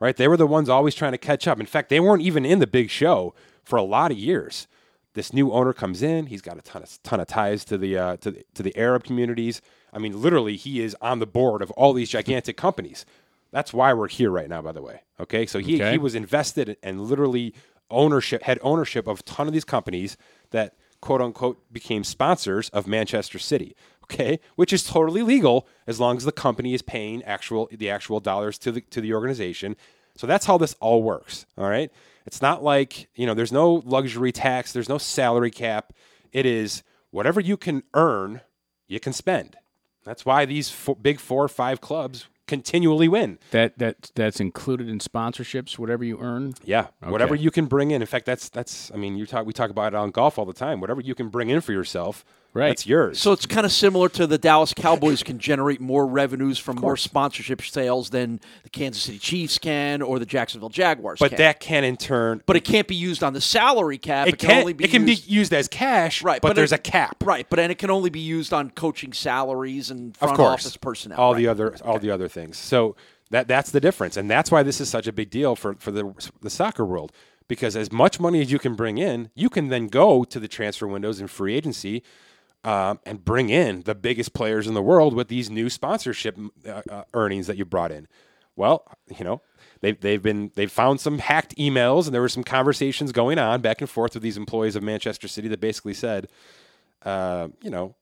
right? They were the ones always trying to catch up. In fact, they weren't even in the big show for a lot of years. This new owner comes in. He's got a ton of ton of ties to the uh, to the, to the Arab communities. I mean, literally, he is on the board of all these gigantic companies. That's why we're here right now, by the way. Okay, so he Okay. he was invested and literally ownership had ownership of a ton of these companies that quote unquote became sponsors of Manchester City. Okay, which is totally legal as long as the company is paying actual the actual dollars to the to the organization. So that's how this all works. All right, it's not like you know there's no luxury tax, there's no salary cap. It is whatever you can earn, you can spend. That's why these four, big four or five clubs continually win. That that that's included in sponsorships. Whatever you earn. Yeah, whatever you can bring in. In fact, that's that's. I mean, you talk. We talk about it on golf all the time. Whatever you can bring in for yourself, Right. That's yours. So it's kind of similar to the Dallas Cowboys can generate more revenues from more sponsorship sales than the Kansas City Chiefs can or the Jacksonville Jaguars. but can. that can in turn. but it can't be used on the salary cap. it can, can. only be it can used, be used as cash. right, But, there's it- a cap. Right, but and it can only be used on coaching salaries and Of front course. office personnel. All right. the other. All the other things. So that that's the difference, and that's why this is such a big deal for for the the soccer world. Because as much money as you can bring in, you can then go to the transfer windows and free agency. Um, and bring in the biggest players in the world with these new sponsorship uh, uh, earnings that you brought in. Well, you know, they've they've been they've found some hacked emails, and there were some conversations going on back and forth with these employees of Manchester City that basically said, uh, you know,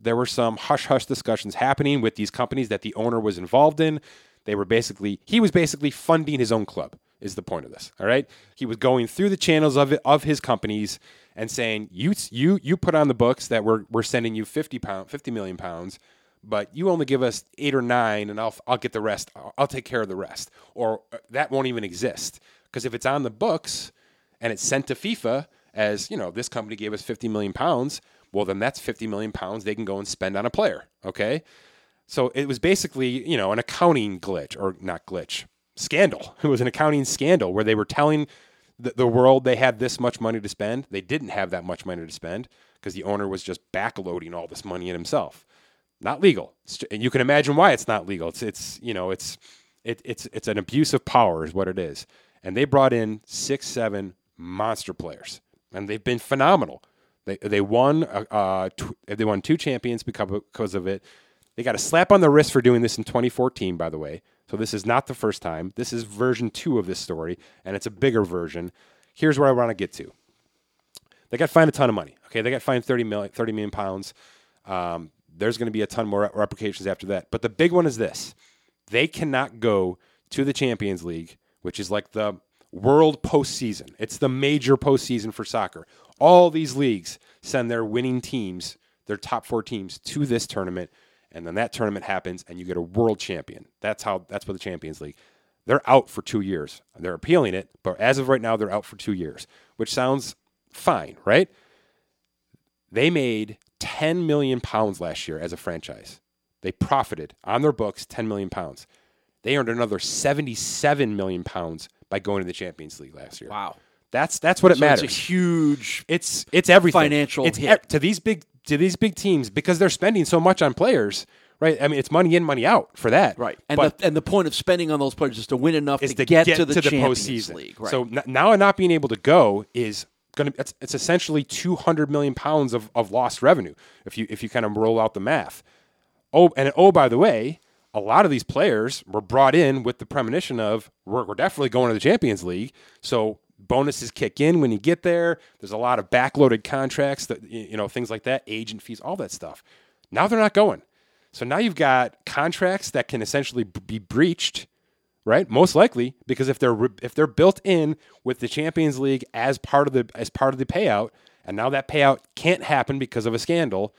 there were some hush hush discussions happening with these companies that the owner was involved in. They were basically he was basically funding his own club. Is the point of this? All right, he was going through the channels of it, of his companies and saying you you you put on the books that we're we're sending you fifty pound fifty million pounds, but you only give us eight or nine, and I'll I'll get the rest. I'll, I'll take care of the rest, or uh, that won't even exist because if it's on the books and it's sent to FIFA as you know this company gave us 50 million pounds well then that's 50 million pounds they can go and spend on a player okay so it was basically you know an accounting glitch or not glitch scandal. It was an accounting scandal where they were telling the, the world they had this much money to spend. They didn't have that much money to spend because the owner was just backloading all this money in himself. Not legal. It's and you can imagine why it's not legal. It's it's you know it's it, it's it's an abuse of power is what it is. And they brought in six seven monster players. And they've been phenomenal. They they won uh, uh tw- they won two champions because of it. They got a slap on the wrist for doing this in 2014 by the way so this is not the first time this is version 2 of this story and it's a bigger version here's where I want to get to they got fined a ton of money. Okay, they got fined 30 million, 30 million pounds. Um, there's going to be a ton more replications after that. But the big one is this: they cannot go to the Champions League, which is like the world postseason. It's the major postseason for soccer. All these leagues send their winning teams, their top four teams, to this tournament, and then that tournament happens, and you get a world champion. That's how. That's what the Champions League. They're out for two years. They're appealing it, but as of right now, they're out for two years, which sounds fine, right? They made 10 million pounds last year as a franchise. They profited on their books 10 million pounds. They earned another 77 million pounds by going to the Champions League last year. Wow. That's that's what it So matters. It's a huge. It's it's everything. Financial It's hit. e- to these big to these big teams because they're spending so much on players, right? I mean, it's money in, money out for that, Right, and But the and the point of spending on those players is to win enough is to, to get, to the, Champions postseason. League. Right. So n- now not being able to go is going to it's, it's essentially 200 million pounds of, of lost revenue if you if you kind of roll out the math. Oh, and oh by the way, a lot of these players were brought in with the premonition of we're, we're definitely going to the Champions League. So bonuses kick in when you get there. There's a lot of backloaded contracts that you know things like that, agent fees, all that stuff. Now they're not going. So now you've got contracts that can essentially be breached, right? Most likely because if they're if they're built in with the Champions League as part of the as part of the payout, and now that payout can't happen because of a scandal,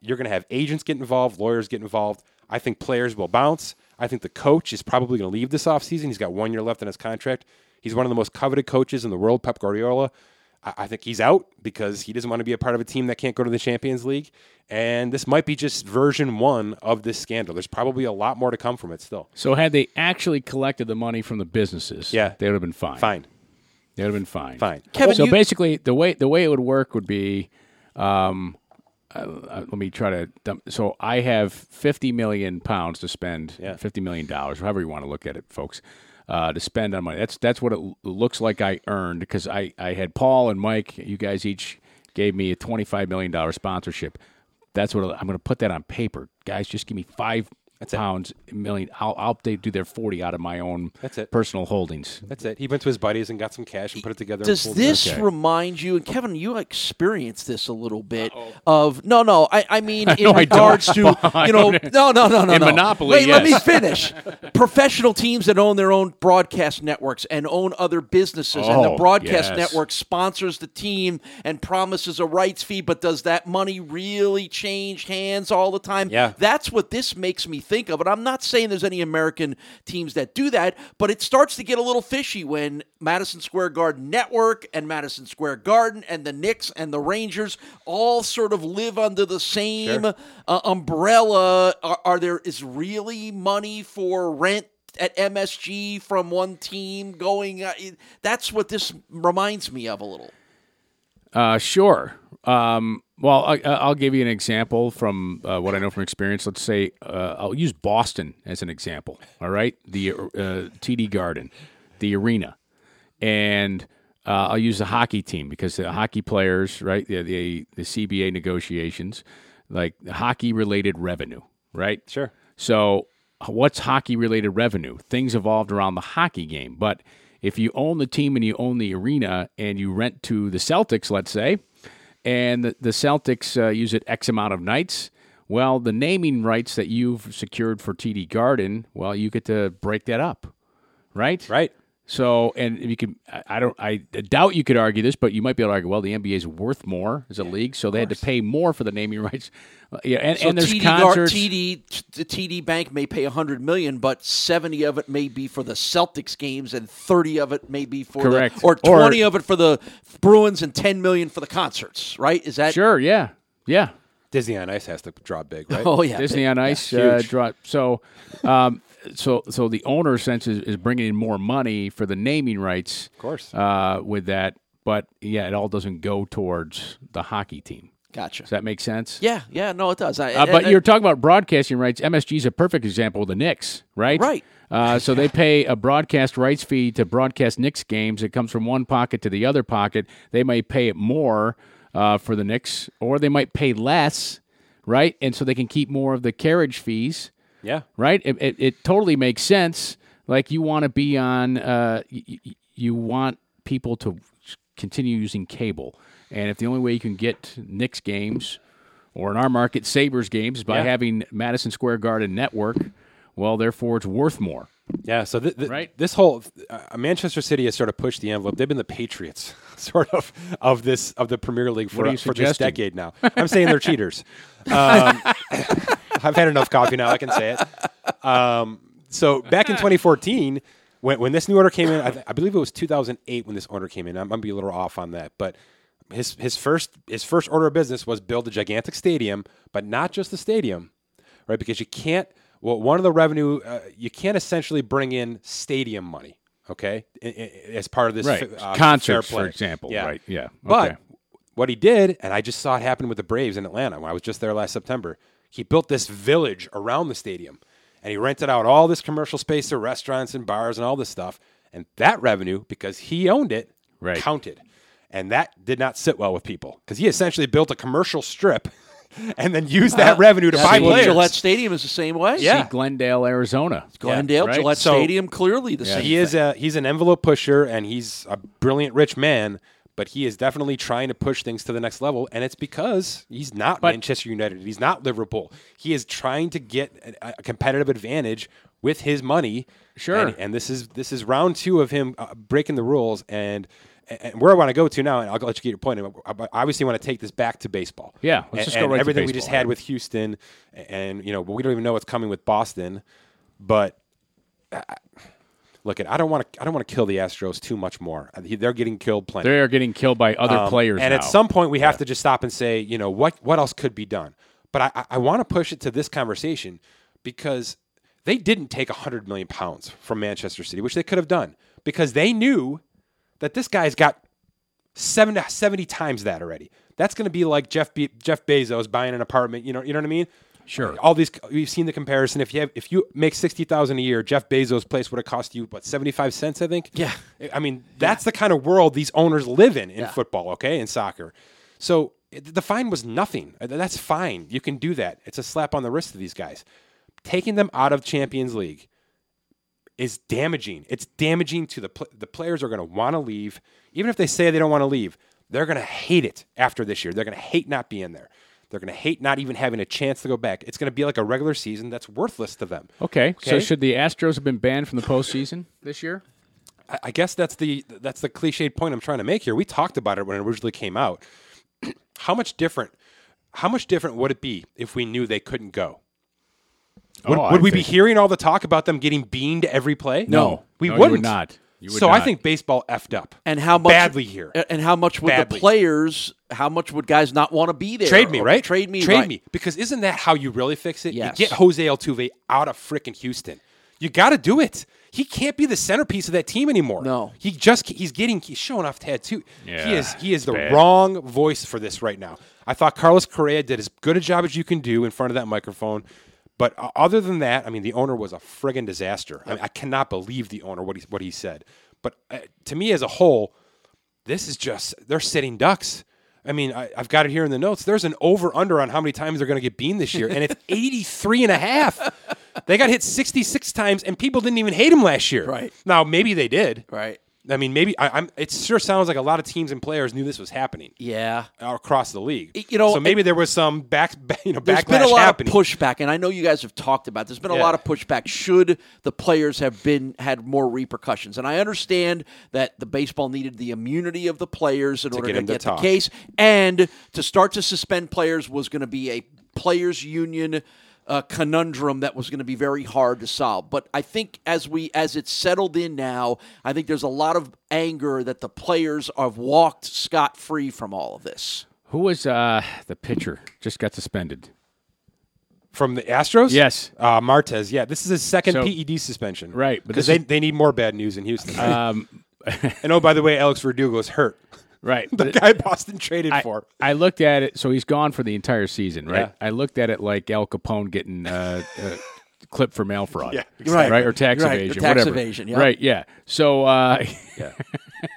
you're going to have agents get involved, lawyers get involved. I think players will bounce. I think the coach is probably going to leave this offseason. He's got one year left in his contract. He's one of the most coveted coaches in the world, Pep Guardiola. I think he's out because he doesn't want to be a part of a team that can't go to the Champions League. And this might be just version one of this scandal. There's probably a lot more to come from it still. So, had they actually collected the money from the businesses, yeah. they would have been fine. Fine. They would have been fine. Fine. Kevin, so you- basically, the way the way it would work would be, um, uh, uh, let me try to. Dump, so I have fifty million pounds to spend, Yeah. fifty million dollars, however you want to look at it, folks, uh, to spend on money. That's that's what it looks like I earned because I I had Paul and Mike. You guys each gave me a twenty five million dollar sponsorship. That's what I'm going to put that on paper, guys. Just give me five. It. pounds million. I'll, I'll they do their forty out of my own That's it. personal holdings. That's it. He went to his buddies and got some cash and put it together. and Does pulled it this Okay. remind you, and Kevin, you experienced this a little bit of no, no. I, I mean, in No, I regards to you know, no, no, no, no, In no. Monopoly, Wait, let me finish. Professional teams that own their own broadcast networks and own other businesses, and the Oh, broadcast yes. network sponsors the team and promises a rights fee, but does that money really change hands all the time? Yeah. That's what this makes me think of. And I'm not saying there's any American teams that do that, but it starts to get a little fishy when Madison Square Garden Network and Madison Square Garden and the Knicks and the Rangers all sort of live under the same Sure. uh, umbrella. Are, are there is really money for rent? At MSG from one team going, uh, that's what this reminds me of a little. Uh, sure. Um, well, I, I'll give you an example from uh, what I know from experience. Let's say uh, I'll use Boston as an example. All right, the uh, TD Garden, the arena, and uh, I'll use the hockey team because the hockey players, right, the the, the CBA negotiations, like hockey related revenue, right? Sure. So, what's hockey related revenue? Things evolved around the hockey game. But if you own the team and you own the arena and you rent to the Celtics, let's say, and the, the Celtics uh, use it X amount of nights, well, the naming rights that you've secured for TD Garden, well, you get to break that up, right? Right. So, and you can, I- I don't, I doubt you could argue this, but you might be able to argue, well, the NBA is worth more as a league, so they had to pay more for the naming rights. Uh, yeah, and, So and there's TD, Gar- concerts. TD, the TD Bank may pay 100 million, but 70 of it may be for the Celtics games, and 30 of it may be for Correct. the, or Or- 20 of it for the Bruins, and 10 million for the concerts. Right? Is that Sure, yeah, yeah. Disney on Ice has to draw big, right? Oh yeah, Disney on Ice uh, huge. draw. So, um, so so the owner sense is, is bringing in more money for the naming rights, of course. uh, with that. But yeah, it all doesn't go towards the hockey team. Gotcha. Does that make sense? Yeah, yeah. No, it does. I, Uh, but and- you're talking about broadcasting rights. MSG is a perfect example of the Knicks, right? Right. Uh, so they pay a broadcast rights fee to broadcast Knicks games. It comes from one pocket to the other pocket. They might pay it more uh, for the Knicks, or they might pay less, right? And so they can keep more of the carriage fees, Yeah. right? It, it, it totally makes sense. Like you want to be on, uh, y- y- you want people to continue using cable, and if the only way you can get Knicks games, or in our market Sabres games, by Yeah. having Madison Square Garden network, well, therefore it's worth more. Yeah, so th- th- Right? this whole uh, Manchester City has sort of pushed the envelope. They've been the Patriots, sort of, of this of the Premier League for, for this decade now. I'm saying they're cheaters. Um, I've had enough coffee now. I can say it. Um, so back in 2014, when when this new order came in, I, th- I believe it was 2008 when this order came in. I'm gonna be a little off on that, but his his first his first order of business was build a gigantic stadium, but not just the stadium, right? Because you can't. Well, one of the revenue uh, you can't essentially bring in stadium money, okay, i- i- as part of this Right. f- uh, Concerts, for example. Right. Yeah. But Okay. what he did, and I just saw it happen with the Braves in Atlanta when I was just there last September. He built this village around the stadium, and he rented out all this commercial space to restaurants and bars and all this stuff. And that revenue, because he owned it, Right. counted. And that did not sit well with people because he essentially built a commercial strip and then use that uh, revenue to buy players. Gillette Stadium is the same way. Yeah. See Glendale, Arizona. Glendale, right? Gillette So- Stadium, clearly the same. he is thing. a he's an envelope pusher and he's a brilliant rich man but he is definitely trying to push things to the next level and it's because he's not But- manchester united he's not liverpool he is trying to get a, a competitive advantage with his money Sure. and, and this is this is round two of him uh, breaking the rules and and where I want to go to now, and I'll let you get your point. I obviously want to take this back to baseball. Yeah, let's and, just go and right to everything we just had right? with Houston, and you know, we don't even know what's coming with Boston. But look, at I don't want to. I don't want to kill the Astros too much more. Uh, They're getting killed plenty. They are getting killed by other Um, players and now. at some point, we have to just stop and say, you know, what what else could be done? But I, I- want to push it to this conversation because they didn't take hundred million pounds from Manchester City, which they could have done because they knew that this guy's got seven, 70 times that already. That's going to be like Jeff Be- Jeff Bezos buying an apartment. You know, you know what I mean? Sure. All these we've seen the comparison. If you have, if you make sixty thousand a year, Jeff Bezos' place would have cost you what seventy five cents, I think. Yeah. I mean that's the kind of world these owners live in in Yeah. football, okay, in soccer. So the fine was nothing. Uh, That's fine. You can do that. It's a slap on the wrist to these guys. Taking them out of Champions League is damaging. It's damaging to the pl- the players are going to want to leave, even if they say they don't want to leave. They're going to hate it after this year. They're going to hate not being there. They're going to hate not even having a chance to go back. It's going to be like a regular season that's worthless to them. okay, so should the Astros have been banned from the postseason this year? I, I guess that's the that's the cliched point I'm trying to make here. We talked about it when it originally came out. how much different? How much different would it be if we knew they couldn't go? Oh, would, Oh, would we be hearing all the talk about them getting beaned every play? No. we No, you would wouldn't. not. You would so I think baseball effed up and how much badly here. And how much would Badly. the players? How much would guys not want to be there? Trade me, Or right? Trade me, Trade right. me. Because isn't that how you really fix it? Yes. You get Jose Altuve out of freaking Houston. You got to do it. He can't be the centerpiece of that team anymore. No. he just he's getting he's showing off tattoo. Yeah, he is he is the bad. wrong voice for this right now. I thought Carlos Correa did as good a job as you can do in front of that microphone. But uh, other than that, I mean, the owner was a friggin' disaster. I, mean, I cannot believe the owner what he what he said. But uh, to me, as a whole, this is just they're sitting ducks. I mean, I, I've got it here in the notes. There's an over under on how many times they're going to get beamed this year, and it's 83 and a half. They got hit 66 times, and people didn't even hate him last year. Right. Now, maybe they did. Right. I mean, maybe I, I'm. It sure sounds like a lot of teams and players knew this was happening Yeah. across the league. You know, so maybe there was some back, you know, There's backlash There's been a lot happening. of pushback, and I know you guys have talked about. There's been a Yeah. lot of pushback. Should the players have been had more repercussions? And I understand that the baseball needed the immunity of the players in order get to to get the case, and to start to suspend players was going to be a players' union. Uh, conundrum that was going to be very hard to solve, but I think as we as it's settled in now, I think there's a lot of anger that the players have walked scot free from all of this. Who was uh, the pitcher? Just got suspended. from the Astros. Yes. uh, Martes. Yeah, this is his second So- PED suspension. Right, because they, is- they need more bad news in Houston. Um, and oh, by the way, Alex Verdugo is hurt. Right. The guy Boston traded I, for. I looked at it, so he's gone for the entire season, right? Yeah. I looked at it like Al Capone getting uh, uh, clipped for mail fraud, Yeah, exactly. right, or tax Right, or evasion, tax whatever, evasion, yeah. right? Yeah. So, uh,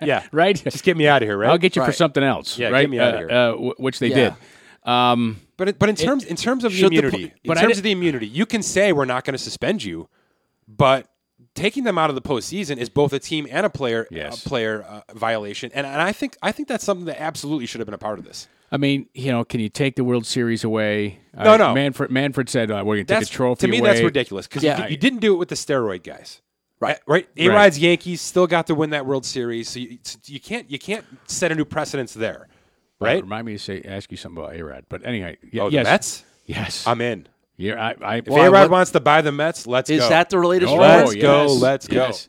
Yeah, right, Just get me out of here, right? I'll get you for something else, Yeah, right? get me Uh, here. uh, w- which they Yeah. did. Um, But it- but in terms in terms of the should the pl- immunity, but in terms of the immunity, you can say we're not going to suspend you, but taking them out of the postseason is both a team and a player Yes. uh, player uh, violation, and, and I think I think that's something that absolutely should have been a part of this. I mean, you know, can you take the World Series away? No, Uh, no. Manfred Manfred said uh, we're going to take That's a trophy to me away. that's ridiculous because Yeah. you, you didn't do it with the steroid guys. Right. right. A Rod's Yankees still got to win that World Series, so you, you can't you can't set a new precedence there, right? Remind me to say ask you something about Arod, but anyway, y- Oh, the Mets. yes, I'm in. Yeah, I, I, If Well, A Rod wants to buy the Mets, let's go. Is go. that the latest? Oh, Let's rumor? go, let's go. yes.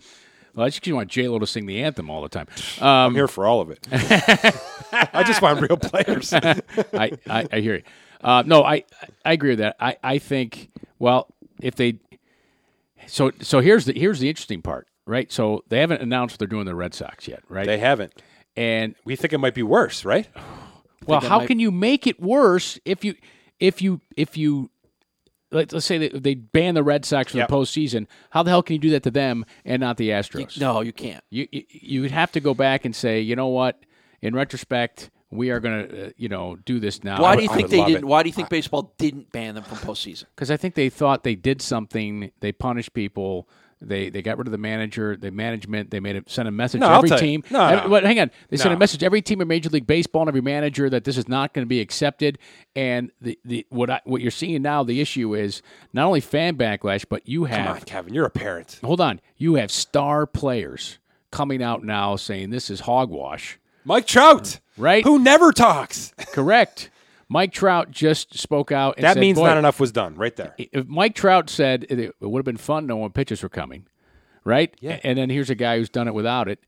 Well, I just want J Lo to sing the anthem all the time. I'm Um, here for all of it. I just want real players. I, I, I hear you. Uh, no, I I agree with that. I, I think well if they so so here's the here's the interesting part, right? So they haven't announced what they're doing the Red Sox yet, right? they haven't. and We think it might be worse, right? well, how might- can you make it worse if you if you if you let, let's say that they ban the Red Sox from Yep. the postseason? How the hell can you do that to them and not the Astros? No, you can't. You you you would have to go back and say, you know what? In retrospect, we are going to, uh, you know, do this now. Why do you I think they didn't? it. Why do you think baseball didn't ban them from postseason? Because I think they thought they did something. They punished people. They they got rid of the manager, the management. They made it sent a message No, to every you. team. No, Every- no. but hang on, they sent a message to every team in Major League Baseball and every manager that this is not going to be accepted. And the, the what I, what you're seeing now, the issue is not only fan backlash, but you have Come on, Kevin, you're a parent. hold on, you have star players coming out now saying this is hogwash. Mike Trout, Right. Who never talks. Correct. Mike Trout just spoke out. And that said, means not enough was done right there. if Mike Trout said it, it would have been fun knowing pitches were coming, right? Yeah. And then here's a guy who's done it without it,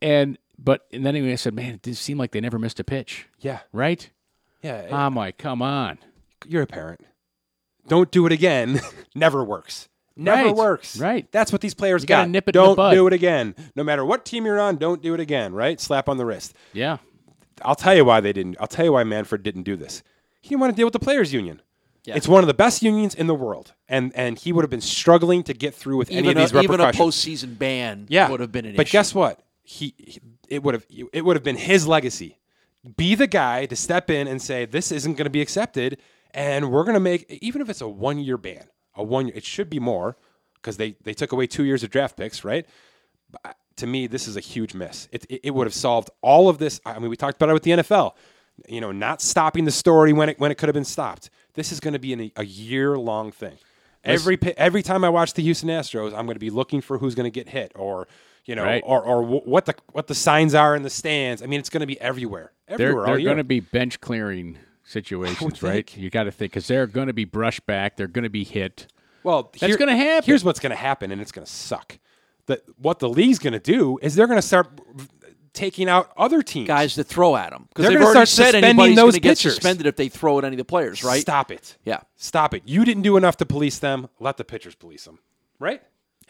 and but and then he said, "Man, it didn't seem like they never missed a pitch." Yeah, Right? yeah. I'm oh, like, come on. you're a parent. Don't do it again. Never works. Never Right, works. right. That's what these players You got. nip it in the don't do it again. No matter what team you're on, don't do it again. Right? Slap on the wrist. Yeah. I'll tell you why they didn't. I'll tell you why Manfred didn't do this. He didn't want to deal with the players' union. Yeah. It's one of the best unions in the world, and and he would have been struggling to get through with any Even of these a, even a postseason ban yeah, would have been an But issue. But guess what? He, he it would have it would have been his legacy. Be the guy to step in and say this isn't going to be accepted, and we're going to make even if it's a one year ban, a one year. It should be more because they they took away two years of draft picks, right? To me, this is a huge miss. It, it, it would have solved all of this. I mean, we talked about it with the NFL. You know, not stopping the story when it when it could have been stopped. This is going to be an, a year long thing. Every every time I watch the Houston Astros, I'm going to be looking for who's going to get hit, or you know, Right. or or what the what the signs are in the stands. I mean, it's going to be everywhere, They're, everywhere they're going to be bench clearing situations, right? think. You got to think because they're going to be brushed back. They're going to be hit. Well, That's gonna happen. Here's what's going to happen, and it's going to suck. That what the league's going to do is they're going to start taking out other teams. guys to throw at them because They're they've gonna already start said suspending anybody's those going to get pitchers. suspended if they throw at any of the players, right? Stop it. Yeah. Stop it. You didn't do enough to police them. Let the pitchers police them. Right?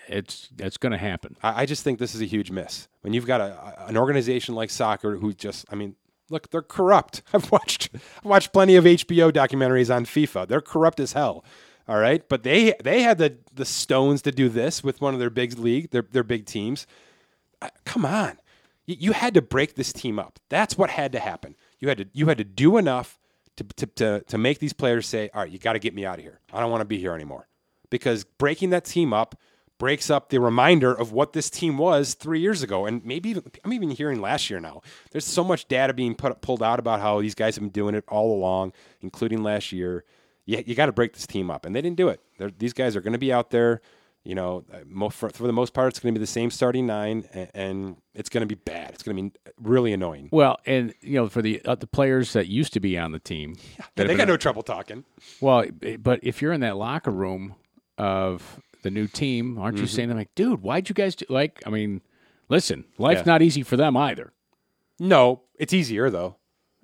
It's that's going to happen. I, I just think this is a huge miss. When you've got a, a- an organization like soccer who just, I mean, look, they're corrupt. I've watched, I've watched plenty of HBO documentaries on FIFA. They're corrupt as hell. All right, but they they had the the stones to do this with one of their big league, their their big teams. Uh, come on, you, you had to break this team up. That's what had to happen. You had to you had to do enough to to to, to make these players say, "All right, you got to get me out of here. I don't want to be here anymore." Because breaking that team up breaks up the reminder of what this team was three years ago, and maybe even I'm even hearing last year now. There's so much data being put pulled out about how these guys have been doing it all along, including last year. You, you got to break this team up, and they didn't do it. They're, these guys are going to be out there. You know, uh, for, for the most part, it's going to be the same starting nine, and, and it's going to be bad. It's going to be really annoying. Well, and you know, for the uh, the players that used to be on the team, that they have got been- no trouble talking. Well, but if you're in that locker room of the new team, aren't you saying, like, dude, why'd you guys do? Like, I mean, listen, life's Yeah. not easy for them either. No, it's easier though.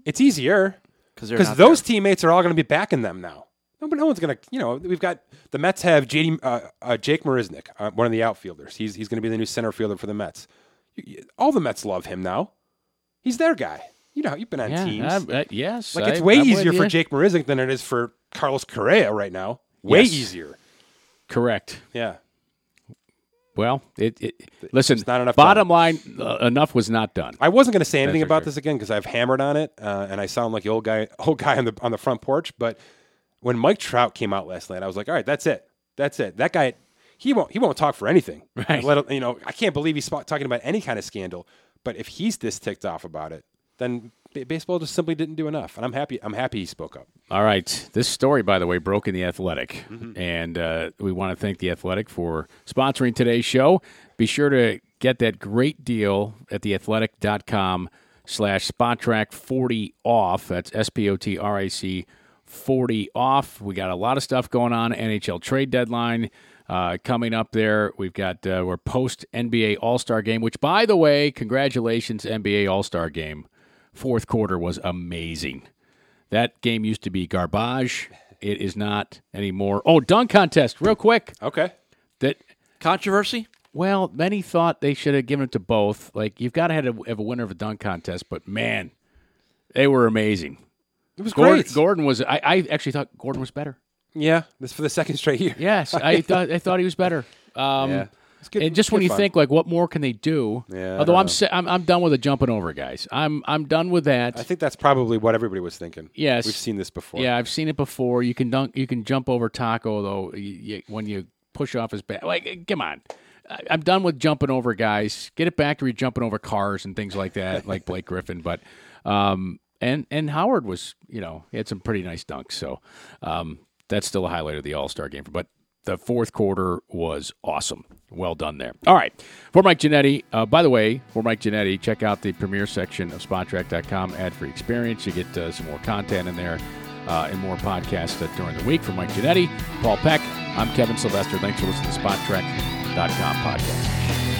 It's easier because they're because not those there. teammates are all going to be backing them now. No, but no one's to. You know, we've got the Mets have JD, uh, uh, Jake Marisnick, uh, one of the outfielders. He's he's going to be the new center fielder for the Mets. You- you- All the Mets love him now. He's their guy. You know, you've been on Yeah, teams. uh, uh, yes, like I- it's way I'm easier for. Jake Marisnick than it is for Carlos Correa right now. Way Yes. easier. Correct. Yeah. Well, it, it listen. It's not enough Bottom line, uh, enough was not done. I wasn't going to say anything about sure. this again because I've hammered on it, uh, and I sound like the old guy, old guy on the on the front porch. But when Mike Trout came out last night, I was like, all right, that's it, that's it. That guy, he won't he won't talk for anything. Right. Let you know, I can't believe he's talking about any kind of scandal. But if he's this ticked off about it, then baseball just simply didn't do enough. And I'm happy. I'm happy he spoke up. All right. This story, by the way, broke in The Athletic. Mm-hmm. And uh, we want to thank The Athletic for sponsoring today's show. Be sure to get that great deal at theathletic.com slash spotrac 40 off. That's S-P-O-T-R-A-C 40 off. We got a lot of stuff going on. NHL trade deadline uh, coming up there. We've got, uh, we're post NBA All-Star game, which, by the way, congratulations, NBA All-Star game. Fourth quarter was amazing. That game used to be garbage. It is not anymore. Oh, dunk contest, real quick. Okay. That controversy. well, many thought they should have given it to both. Like you've got to have a, have a winner of a dunk contest, but man, they were amazing. It was Gordon, great. Gordon was. I, I actually thought Gordon was better. Yeah. This for the second straight year. Yes, I thought I thought he was better. Um, Yeah. good- and just when you fun. think like, what more can they do? Yeah, Although I'm, I'm I'm done with the jumping over guys. I'm I'm done with that. I think that's probably what everybody was thinking. Yes. we've seen this before. Yeah, I've seen it before. You can dunk. You can jump over Tacko though. You, you, when you push off his back, like come on. I- I'm done with jumping over guys. Get it back to you're jumping over cars and things like that, like Blake Griffin. But um, and and Howard was, you know, he had some pretty nice dunks. So um, that's still a highlight of the All Star game. But the fourth quarter was awesome. Well done there. All right. For Mike Ginnitti, uh, by the way, for Mike Ginnitti, check out the premier section of Spotrac.com ad free experience. You get uh, some more content in there uh, and more podcasts uh, during the week. For Mike Ginnitti, Paul Peck, I'm Kevin Sylvester. Thanks for listening to Spotrac.com podcast.